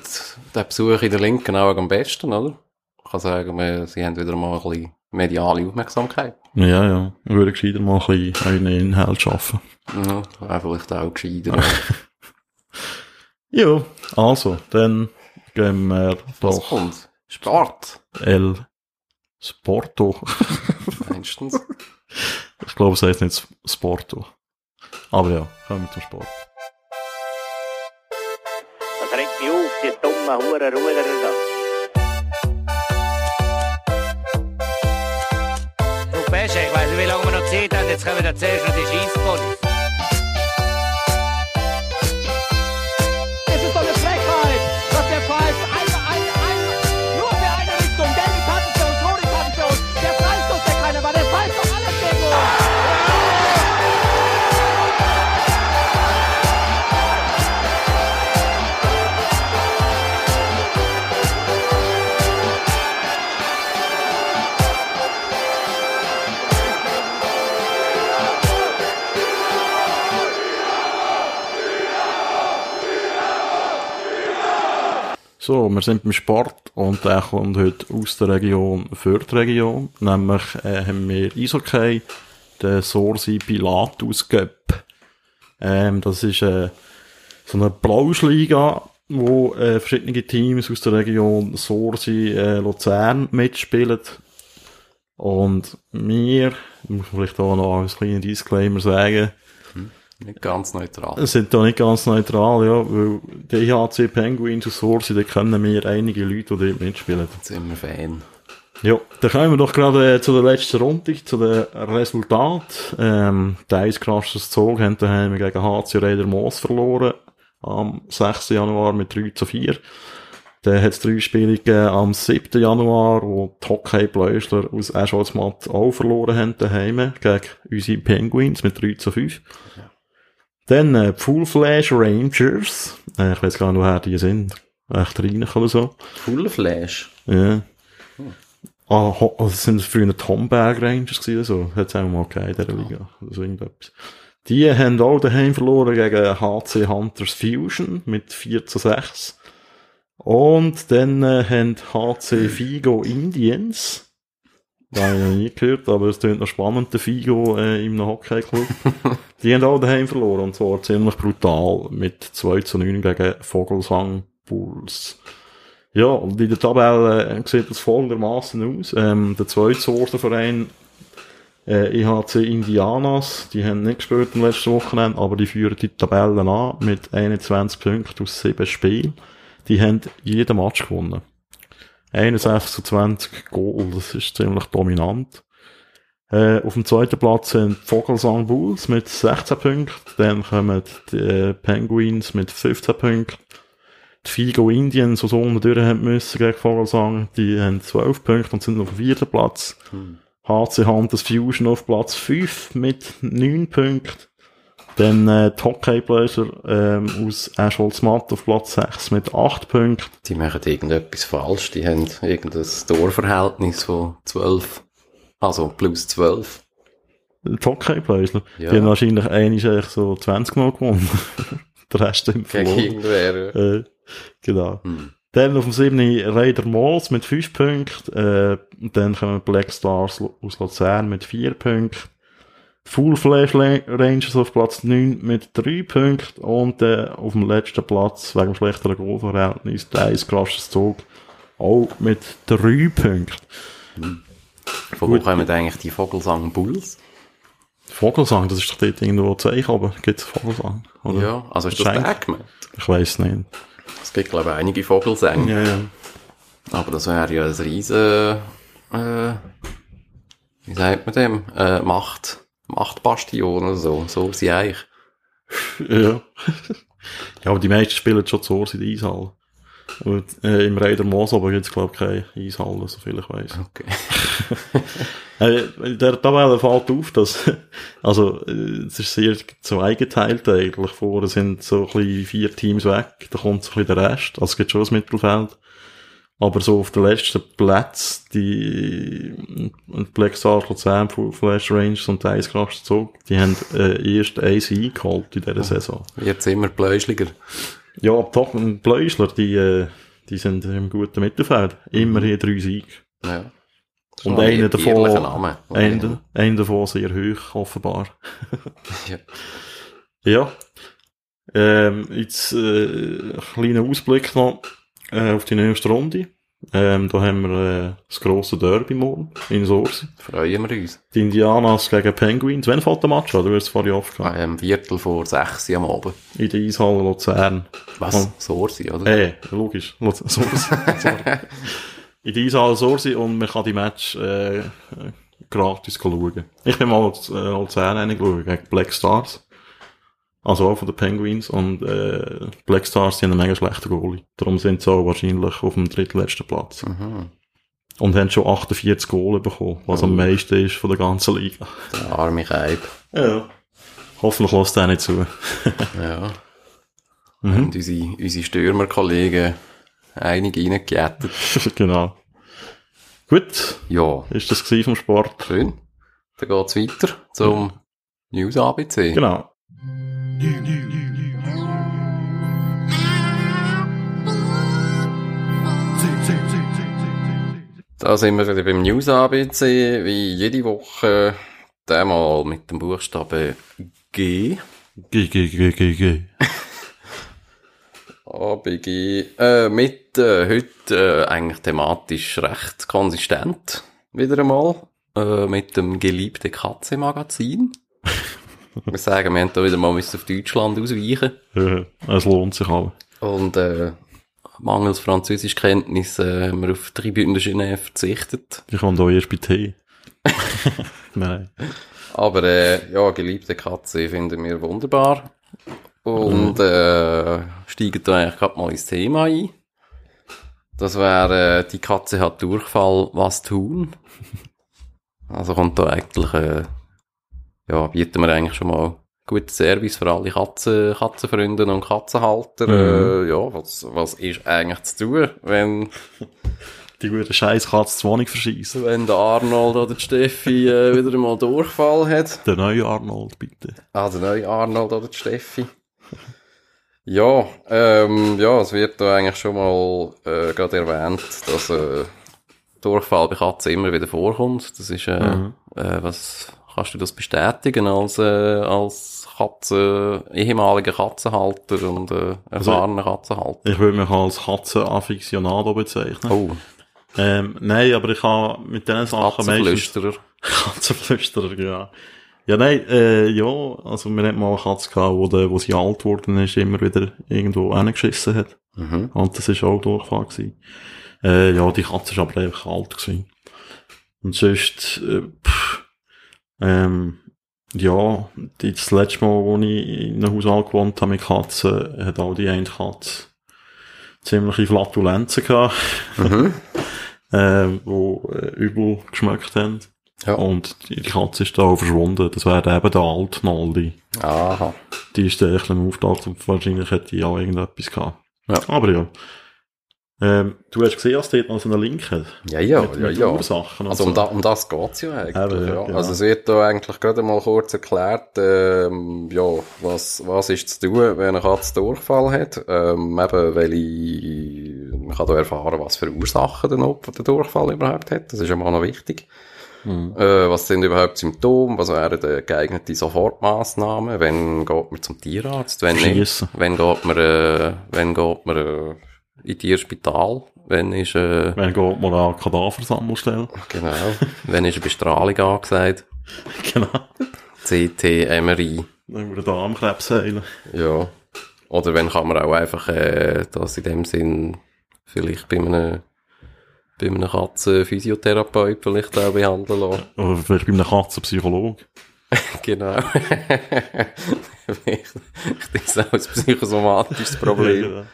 der Besuch in der Linken auch am besten, oder? Ich kann sagen, wir, sie haben wieder mal ein bisschen mediale Aufmerksamkeit. Ja, ja. Ich würde gescheiter mal ein bisschen einen Inhalt schaffen. Ja, wäre vielleicht auch gescheiter. Ja, also, dann gehen wir Was doch kommt? Sport. El Sporto. Meistens. ich glaube, es heißt nicht Sporto. Aber ja, kommen wir zum Sport. Das regt mich auf, die dummen Huren Ruderer da. Du Pesche, ich weiss nicht, wie lange wir noch Zeit haben. Jetzt kommen wir zuerst noch die Scheisspolice. So, wir sind beim Sport und der kommt heute aus der Region für die Region. Nämlich äh, haben wir Eishockey, den Sorsi Pilatus Cup. Ähm, das ist äh, so eine Blauschliga, wo äh, verschiedene Teams aus der Region Sorsi äh, Luzern mitspielen. Und wir, muss man vielleicht auch noch als kleinen Disclaimer sagen, Nicht ganz neutral. sind da nicht ganz neutral, ja, weil die IHC Penguins aus Sorsi, da kennen wir einige Leute, die dort mitspielen. Jetzt sind wir Fan. Ja, dann kommen wir doch gerade äh, zu der letzten Runde, zu den Resultaten. Ähm, der Eiskrasches Zog haben daheim gegen HC Raider Moos verloren, am 6. Januar mit 3 zu 4. Dann hat es drei Spiele gegeben am 7. Januar, wo die Hockey Bläusler aus Escholzmatt auch verloren haben daheim gegen unsere Penguins mit 3 zu 5. Dann äh, Full Flash Rangers, äh, ich weiß gar nicht, woher die sind, echt rein oder so. Full Flash. Ja. Ah, ho- also das sind früher die Homberg Rangers gewesen, so. Hat's auch mal gegeben in dieser Liga. So irgendetwas. Die haben auch daheim verloren gegen HC Hunters Fusion mit 4 zu 6. Und dann äh, haben HC Figo Indians, habe ich noch nie gehört, aber es klingt noch spannend, der Figo äh, im Hockey-Club. die haben auch daheim verloren, und zwar ziemlich brutal, mit 2 zu 9 gegen Vogelsang Bulls. Ja, und in der Tabelle äh, sieht das folgendermaßen aus. Ähm, der zweite Verein äh, IHC Indianas, die haben nicht gespielt am letzten Wochenende, aber die führen die Tabellen an mit 21 Punkten aus 7 Spielen. Die haben jeden Match gewonnen. 61 zu 20 Goal, das ist ziemlich dominant. Äh, auf dem zweiten Platz sind Vogelsang Bulls mit 16 Punkten, dann kommen die äh, Penguins mit 15 Punkten, die Figo Indians, die so unten durch haben müssen gegen Vogelsang, die haben 12 Punkte und sind auf dem vierten Platz. HC Hunters Fusion auf Platz 5 mit 9 Punkten. Dann äh, die Hockey Blazer ähm, aus Escholzmatt auf Platz 6 mit 8 Punkten. Die machen irgendetwas falsch. Die haben irgendein Torverhältnis von 12. Also plus 12. Die Hockey Blazer. Ja. Die haben wahrscheinlich eigentlich so 20 Mal gewonnen. Der Rest im Gegen verloren. irgendwer. Äh, genau. Hm. Dann auf dem 7. Raider Malls mit 5 Punkten. Äh, dann kommen Black Stars aus Luzern mit 4 Punkten. Full Flash La- Rangers auf Platz 9 mit 3 Punkten. Und äh, auf dem letzten Platz, wegen dem schlechteren Goalverhältnis, der Eiskrasches Zug auch mit 3 Punkten. Von wo kommen eigentlich die Vogelsang Bulls? Vogelsang, das ist doch dort irgendwo zu euch, aber gibt's Vogelsang? Oder? Ja, also ist das gemeint? Ich weiss nicht. Es gibt, glaube ich, einige Vogelsänge. Ja, ja. Aber das wäre ja ein riesen, äh, wie sagt man dem? Äh, Macht, Machtbastion oder so. So sie eigentlich. Ja. ja, aber die meisten spielen schon zu Hause in der Eishalle. Und, äh, Im Raider Moos aber gibt's glaube ich, keine Eishalle, so viel ich weiss. Okay. Äh, der Tabelle fällt auf, dass, also, äh, es ist sehr zweigeteilt eigentlich. Vorher sind so ein bisschen vier Teams weg, da kommt so ein bisschen der Rest. Also es gibt schon das Mittelfeld. Aber so auf den letzten Platz, die, Black Stars, Luzern, Flash Rangers und der Eiskraft Zug, die haben, äh, erst ein Sieg geholt in dieser Saison. Jetzt immer Bläuschliger. Ja, ein Bläusler, die, äh, die sind im guten Mittelfeld. Immerhin drei Siege. Ja. Und einer davon, Name. einer, einer davon sehr hoch, offenbar. Ja. Ja. Ähm, jetzt, äh, ein kleiner Ausblick noch, äh, auf die nächste Runde. Ähm, da haben wir, äh, das grosse Derby morgen in Sorsi. Freuen wir uns. Die Indianas gegen Penguins. Wann fällt der Match an? Du wirst es vorhin. Am Viertel vor sechs am Abend. In der Eishalle Luzern. Was? Oh. Sorsi, oder? Eh, logisch. Luz- Sorsi. In der Eishalle Sorsi und man kann die Match äh, äh, gratis schauen. Ich bin mal äh, Luzern reingeschaut gegen Black Stars. Also auch von den Penguins. Und äh, Black Stars die haben einen mega schlechten Goalie. Darum sind sie auch wahrscheinlich auf dem drittletzten Platz. Mhm. Und haben schon 48 Goal bekommen, was am meisten ist von der ganzen Liga. Der arme Keib. Ja. Hoffentlich lässt der nicht zu. Ja. Mhm. Und unsere, unsere Stürmerkollegen einige reingejettet. genau. Gut, Ja, ist das gewesen vom Sport. schön. Dann geht's weiter zum News ABC. Genau. Da sind wir wieder beim News ABC, wie jede Woche, einmal mit dem Buchstaben G. G, G, G, G, G. ABG, äh, mit, äh, heute, äh, eigentlich thematisch recht konsistent. Wieder einmal. Äh, mit dem geliebten Katze-Magazin. wir sagen, wir haben da wieder mal müssen auf Deutschland ausweichen. Ja, es lohnt sich aber. Und, äh, mangels Französischkenntnis, äh, haben wir auf Tribüne de Genève verzichtet. Ich komme da erst bei T. Nein. Aber äh, ja, geliebte Katze finden wir wunderbar. Und äh, steigen da eigentlich gerade mal ins Thema ein. Das wäre, äh, die Katze hat Durchfall, was tun? Also kommt da eigentlich, äh, ja, bieten wir eigentlich schon mal guten Service für alle Katzen, Katzenfreunde und Katzenhalter. Äh, ja, was, was ist eigentlich zu tun, wenn Die gute scheiß Katze die Wohnung verschießen. wenn der Arnold oder die Steffi äh, wieder mal Durchfall hat? Der neue Arnold, bitte. Ah, der neue Arnold oder die Steffi. Ja, ähm, ja, es wird da eigentlich schon mal äh, gerade erwähnt, dass äh, Durchfall bei Katzen immer wieder vorkommt. Das ist, äh, äh, was kannst du das bestätigen als, äh, als Katzen, ehemaliger Katzenhalter und äh, erfahrener Katzenhalter? Ich würde mich als Katzenafficionado bezeichnen. Oh, Ähm, nein, aber ich habe mit diesen Sachen meistens... Katzenflüsterer. Katzenflüsterer, ja. Ja, nein, äh, ja, also wir hatten mal eine Katze gehabt, wo, der, wo sie alt geworden ist, immer wieder irgendwo reingeschissen hat. Mhm. Und das ist auch Durchfall gewesen. Äh, ja, die Katze ist aber einfach alt gewesen. Und sonst, äh, pff, ähm, ja, das letzte Mal, wo ich in einem Haushalt gewohnt habe mit Katzen, hat auch die eine Katze ziemliche Flatulenzen gehabt, Mhm. äh, wo äh, übel geschmeckt haben. Ja. Und die Katze ist da auch verschwunden. Das wäre eben der alte Noldi. Aha. Die ist da echt am Auftaucht und wahrscheinlich hätte die auch irgendetwas gehabt. Ja. Aber ja. Ähm, du hast gesehen, dass dort noch so einen Link hat. Ja, ja, mit, ja, mit ja. Ursachen Also so. um, da, um das geht's ja eigentlich. Eben, ja, ja. genau. Also es wird da eigentlich gerade mal kurz erklärt, ähm, ja, was, was ist zu tun, wenn eine Katze Durchfall hat. Ähm, eben, welche, man kann da erfahren, was für Ursachen der, Op- der Durchfall überhaupt hat. Das ist ja mal noch wichtig. Mhm. Äh, was sind überhaupt Symptome? Was wären die geeignete Sofortmaßnahmen? Wenn geht man zum Tierarzt? Wenn nicht? Verschiessen. Wenn geht man, äh, wenn geht man äh, in Tierspital? Wenn ist, äh, Wenn geht mal an Kadaversammelstelle. Genau. Wenn ist eine Bestrahlung angesagt? genau. CT, MRI. Dann über den Darmkrebs heilen. Ja. Oder wenn kann man auch einfach, äh, das in dem Sinn, vielleicht bei einem, bei einem Katzenphysiotherapeut vielleicht auch behandeln lassen. Oder vielleicht bei einem Katzenpsychologe. genau. ich, ich denke, das ist auch ein psychosomatisches Problem. Ja.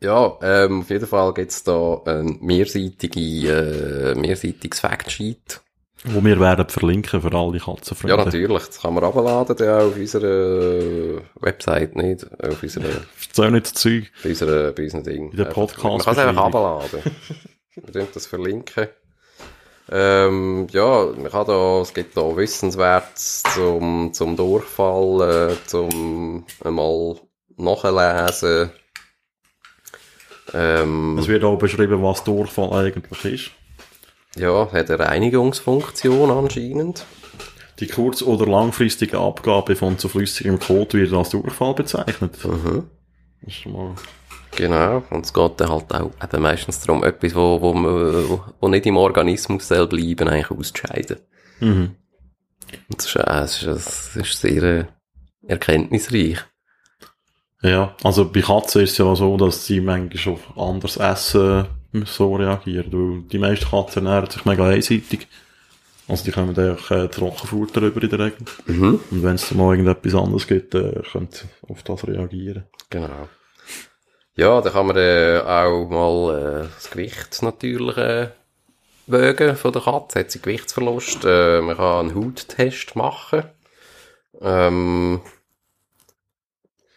Ja, ähm, auf jeden Fall gibt's da ein mehrseitige, äh, mehrseitiges Factsheet. Wo wir werden verlinken für alle Ja, Katzenfreunde. natürlich. Das kann man runterladen, dann auch auf unserer Website, nicht? Auf unserer, Erzähl nicht das Zeug. bei unserer, bei unseren Ding. In der Einfach- Man kann es einfach runterladen. wir können das verlinken. Ähm, ja, man kann da, es gibt da Wissenswertes zum, zum Durchfall, äh, zum einmal nachlesen. Ähm, Es wird auch beschrieben, was Durchfall eigentlich ist. ja, hat eine Reinigungsfunktion anscheinend. Die kurz- oder langfristige Abgabe von zu flüssigem Kot wird als Durchfall bezeichnet. Mhm. Das ist schon mal Genau, und es geht dann halt auch eben meistens darum, etwas, wo, wo, man- wo, wo nicht im Organismus soll bleiben, eigentlich auszuscheiden. Mhm. Und das ist, äh, das ist, das ist sehr äh, erkenntnisreich. Ja, also bei Katzen ist es ja so, dass sie manchmal auf anderes Essen so reagieren. Weil die meisten Katzen ernähren sich mega einseitig. Also die kommen eigentlich äh, Trockenfutter über in der Regel. Mhm. Und wenn es mal irgendetwas anderes gibt, äh, können sie auf das reagieren. Genau. Ja, da kann man äh, auch mal äh, das Gewicht natürlich äh, wägen von der Katze. Hat sie Gewichtsverlust? Äh, man kann einen Hauttest machen. Ähm,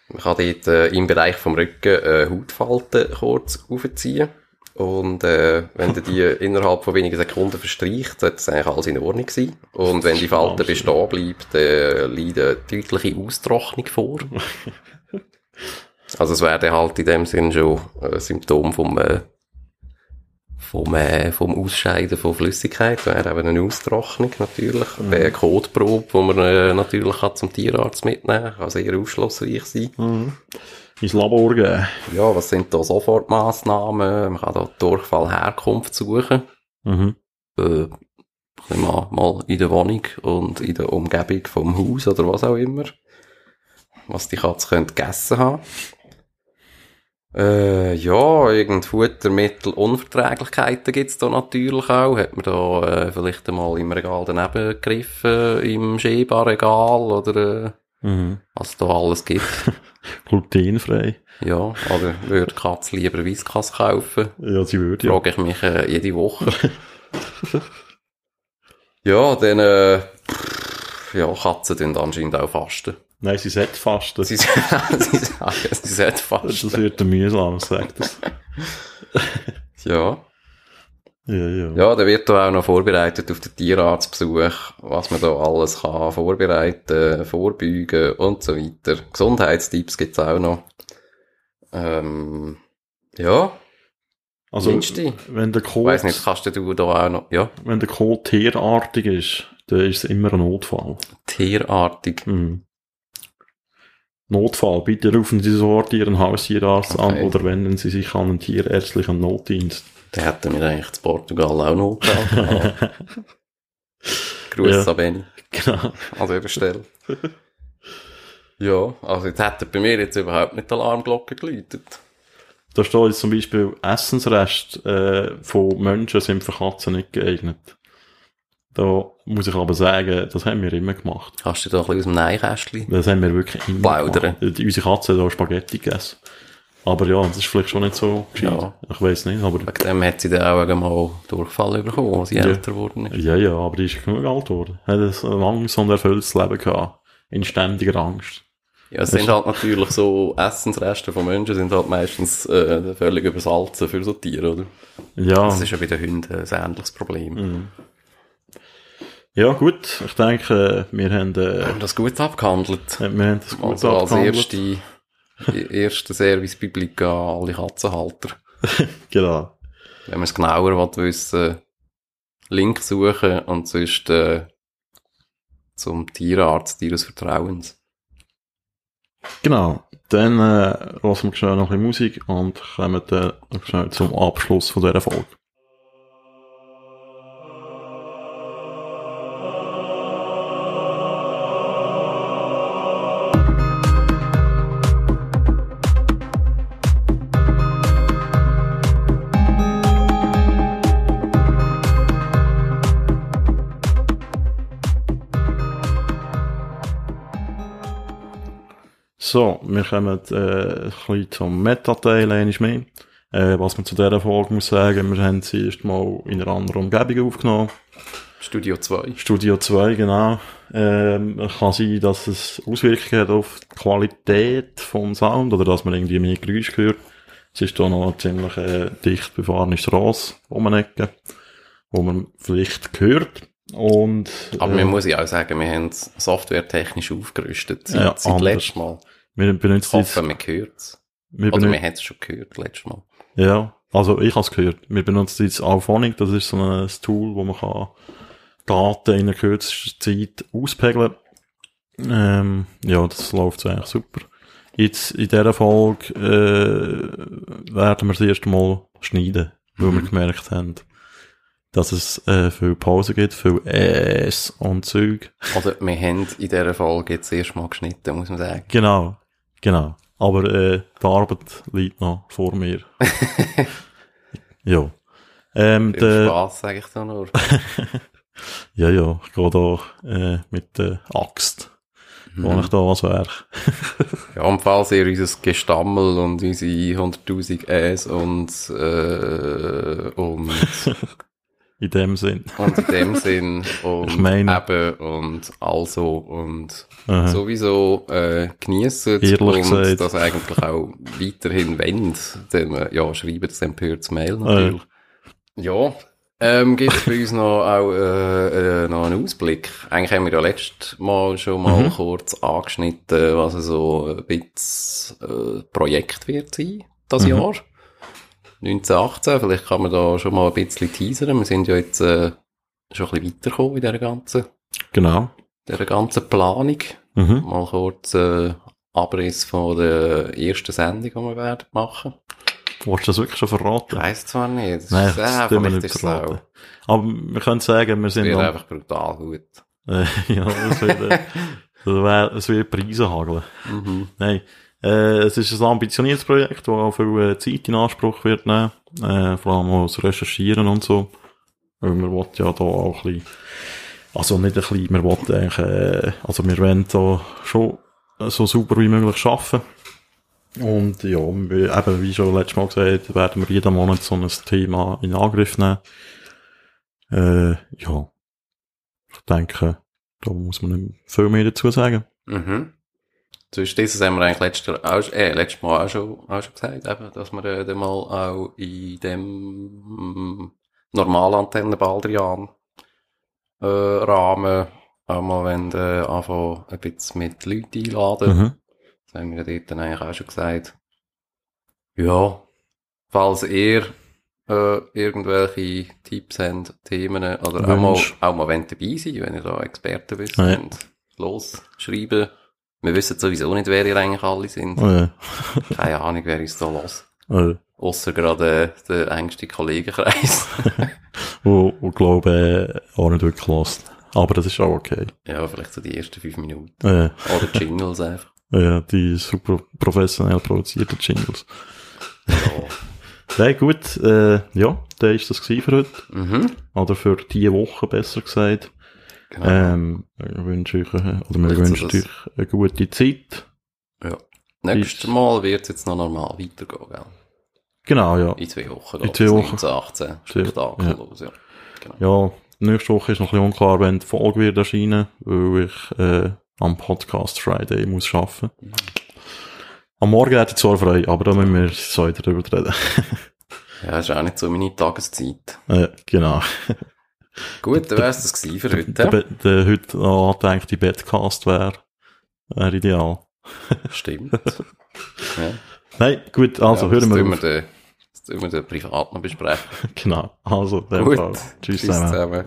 man kann dort äh, im Bereich vom Rücken äh, Hautfalten kurz aufziehen. Und äh, wenn du die innerhalb von wenigen Sekunden verstreicht, sollte es eigentlich alles in Ordnung sein. Und wenn die Falte bestehen bleibt, äh, liegt eine deutliche Austrocknung vor. Also es wäre halt in dem Sinn schon ein Symptom vom, äh, vom, äh, vom Ausscheiden von Flüssigkeit, wäre eben eine Austrocknung natürlich, wäre eine Kotprobe, die man äh, natürlich kann zum Tierarzt mitnehmen kann, sehr aufschlussreich sein. Ins Labor geben. Ja, was sind da Sofortmaßnahmen? Man kann da Durchfallherkunft suchen. Mhm. Äh, mal, mal in der Wohnung und in der Umgebung vom Haus oder was auch immer. Was die Katze könnte gegessen haben. Äh, ja, irgend Futtermittel, Unverträglichkeiten gibt's da natürlich auch. Hat man da äh, vielleicht einmal im Regal daneben gegriffen, im Schieberregal oder äh, Mhm. was da alles gibt. Glutenfrei. ja, oder würde Katze lieber Whiskas kaufen? Ja, sie würde ja. Frage ich mich äh, jede Woche. ja, dann, äh, ja, Katzen tun anscheinend auch fasten. Nein, sie sollte fasten. Sie, sie sagen, sie sollten Das fasten. wird mühsam, sagt das. Ja. Ja, ja. Ja, da wird da auch noch vorbereitet auf den Tierarztbesuch, was man da alles kann vorbereiten, vorbeugen und so weiter. Gesundheitstipps gibt's auch noch. Ähm, ja, Also, wenn der Kot, weiss nicht, kannst du da auch noch, ja, wenn der Kot tierartig ist, dann ist es immer ein Notfall. tierartig. Mhm. Notfall, bitte rufen Sie sofort Ihren Haustierarzt Okay. an oder wenden Sie sich an einen tierärztlichen Notdienst. Der hätte mir eigentlich zu Portugal auch noch gehabt. Gruß Ja. an Benny Genau. an dieser Stelle. ja, also jetzt hätte bei mir jetzt überhaupt nicht die Alarmglocke geläutet. Da steht jetzt zum Beispiel Essensreste äh, von Menschen sind für Katzen nicht geeignet. Da muss ich aber sagen, das haben wir immer gemacht. Hast du da ein bisschen aus dem Neinkästchen? Das haben wir wirklich immer Plaudern. gemacht. Unsere Katze hat auch Spaghetti gegessen. Aber ja, das ist vielleicht schon nicht so gescheit. Ja. Ich weiß nicht, aber Wegen dem hat sie dann auch einmal Durchfall bekommen, als sie Ja. älter geworden ist. ja, ja, aber die ist genug alt geworden. Hat ein langes und erfülltes Leben gehabt. In ständiger Angst. Ja, es sind halt natürlich so Essensreste von Menschen sind halt meistens äh, völlig übersalzen für so Tiere, oder? Ja, Das ist ja bei den Hunden ein ähnliches Problem. Mhm. Ja gut. Ich denke, wir haben, äh, Wir haben das gut abgehandelt. wir haben das gut Also als abgehandelt. erste, erste Service an alle Katzenhalter. Genau. Wenn man es genauer will, wissen, Link suchen und sonst äh, zum Tierarzt ihres Vertrauens. Genau. Dann äh, hören wir schnell noch ein bisschen Musik und kommen dann schnell zum Abschluss von dieser Folge. So, wir kommen äh, ein bisschen zum Meta-Teil einmal mehr. Äh, was man zu dieser Folge muss sagen, wir haben sie erst mal in einer anderen Umgebung aufgenommen. Studio 2. Studio 2, genau. Ähm, kann sein, dass es Auswirkungen hat auf die Qualität vom Sound oder dass man irgendwie mehr Geräusch hört. Es ist da noch eine ziemlich äh, dicht befahrene Strasse um eine Ecke, wo man vielleicht hört. Und, Aber äh, man muss ja auch sagen, wir haben es softwaretechnisch aufgerüstet. Seit, Ja, seit letztes Mal. Wir Ich benutzen jetzt, hoffe, man hört Oder wir haben es schon gehört, letztes Mal. Ja, also ich habe es gehört. Wir benutzen jetzt Auphonic, das ist so ein Tool, wo man kann Daten in einer kürzesten Zeit auspegeln. Ähm, ja, das läuft eigentlich super. Jetzt in dieser Folge äh, werden wir das erste Mal schneiden, weil wir gemerkt haben, dass es äh, viel Pause gibt, viel Äs und Zeug. Oder wir haben in dieser Folge jetzt erst mal geschnitten, muss man sagen. Genau, genau. Aber äh, die Arbeit liegt noch vor mir. ja. Ähm, Viel der, Spass, sage ich da nur. Ja, ja, ich gehe da äh, mit der Axt, wo ich da was wäre. Ja, und falls ihr unser Gestammel und unsere 100.000 Äs und, äh, und, In dem Sinn. und in dem Sinn und Ich meine- eben und also und Aha. sowieso äh, geniessen Ehrlich und gesagt. das eigentlich auch weiterhin wendet, dann äh, ja, schreibt das empörtes Mail natürlich. Ja, ähm, gibt es bei uns noch auch äh, äh, noch einen Ausblick? Eigentlich haben wir ja letztes Mal schon mal Mhm. kurz angeschnitten, was so ein bisschen äh, Projekt wird sein, das Mhm. Jahr. 1918. Vielleicht kann man da schon mal ein bisschen teasern. Wir sind ja jetzt äh, schon ein bisschen weitergekommen in dieser ganzen, Genau. dieser ganzen Planung. Mhm. Mal kurz äh, Abriss von der ersten Sendung, die wir werden machen. Wolltest du das wirklich schon Ich verraten? weiss zwar nicht. Das Nein, ist, das äh, wir vielleicht nicht ist es auch. verraten. Aber wir können sagen, wir Es sind wird noch, einfach brutal gut. äh, ja, es wird, äh, es wird, es wird Preise hageln. Mhm. Nein. Äh, es ist ein ambitioniertes Projekt, das auch viel äh, Zeit in Anspruch wird nehmen. Äh, vor allem auch das Recherchieren und so. Weil wir wollen ja da auch ein bisschen, also nicht ein bisschen, wir wollen eigentlich, äh, also wir wollen da schon so super wie möglich arbeiten. Und ja, wir, eben, wie schon letztes Mal gesagt, werden wir jeden Monat so ein Thema in Angriff nehmen. Äh, ja. Ich denke, da muss man nicht viel mehr dazu sagen. Mhm. Dieses haben wir eigentlich letztes, auch, äh, letztes Mal auch schon, auch schon gesagt, eben, dass wir äh, dann mal auch in dem mm, normalen Baldrian äh, Rahmen auch mal wenn äh, anfangen, ein bisschen mit Leuten einladen. Mhm. Das haben wir dort dann eigentlich auch schon gesagt. Ja, falls ihr äh, irgendwelche Tipps habt, Themen oder auch mal, auch mal wollt dabei sein, wenn ihr da Experten wisst Ja. und los schreiben. Wir wissen sowieso nicht, wer ihr eigentlich alle sind. Äh, Keine Ahnung, wer uns da los. äh, Ausser gerade äh, der engste Kollegenkreis. wo, wo glaube äh, auch nicht wirklich lost. Aber das ist auch okay. ja, vielleicht so die ersten fünf Minuten. Äh, Oder Jingles einfach. äh, die super professionell produzierten Jingles. Ja. Nein, gut, äh, ja, dann ist das für heute. Mhm. Oder für diese Woche, besser gesagt. Genau. Ähm, ich wünsche euch, oder wir wünschen euch eine gute Zeit. ja. Nächstes Mal wird es jetzt noch normal weitergehen, gell? Genau, ja. In zwei Wochen. In zwei Wochen. 1918. Spektakel Ja. ja. Genau. Ja, nächste Woche ist noch ein bisschen unklar, wenn die Folge wird erscheinen, weil ich äh, am Podcast Friday muss arbeiten. Am Morgen hätte ich zwar frei, aber da müssen wir so drüber reden. Ja, ist auch nicht so meine Tageszeit. äh, genau. Gut, dann wär's das gewesen für Der, heute. der, der heute angedenkte Bedcast wäre wär ideal. Stimmt. ja. Nein, gut, also ja, hören wir auf. wir den, das tun wir den privat noch besprechen. Genau, also, Gut. Fall. Tschüss Tschüss zusammen. zusammen.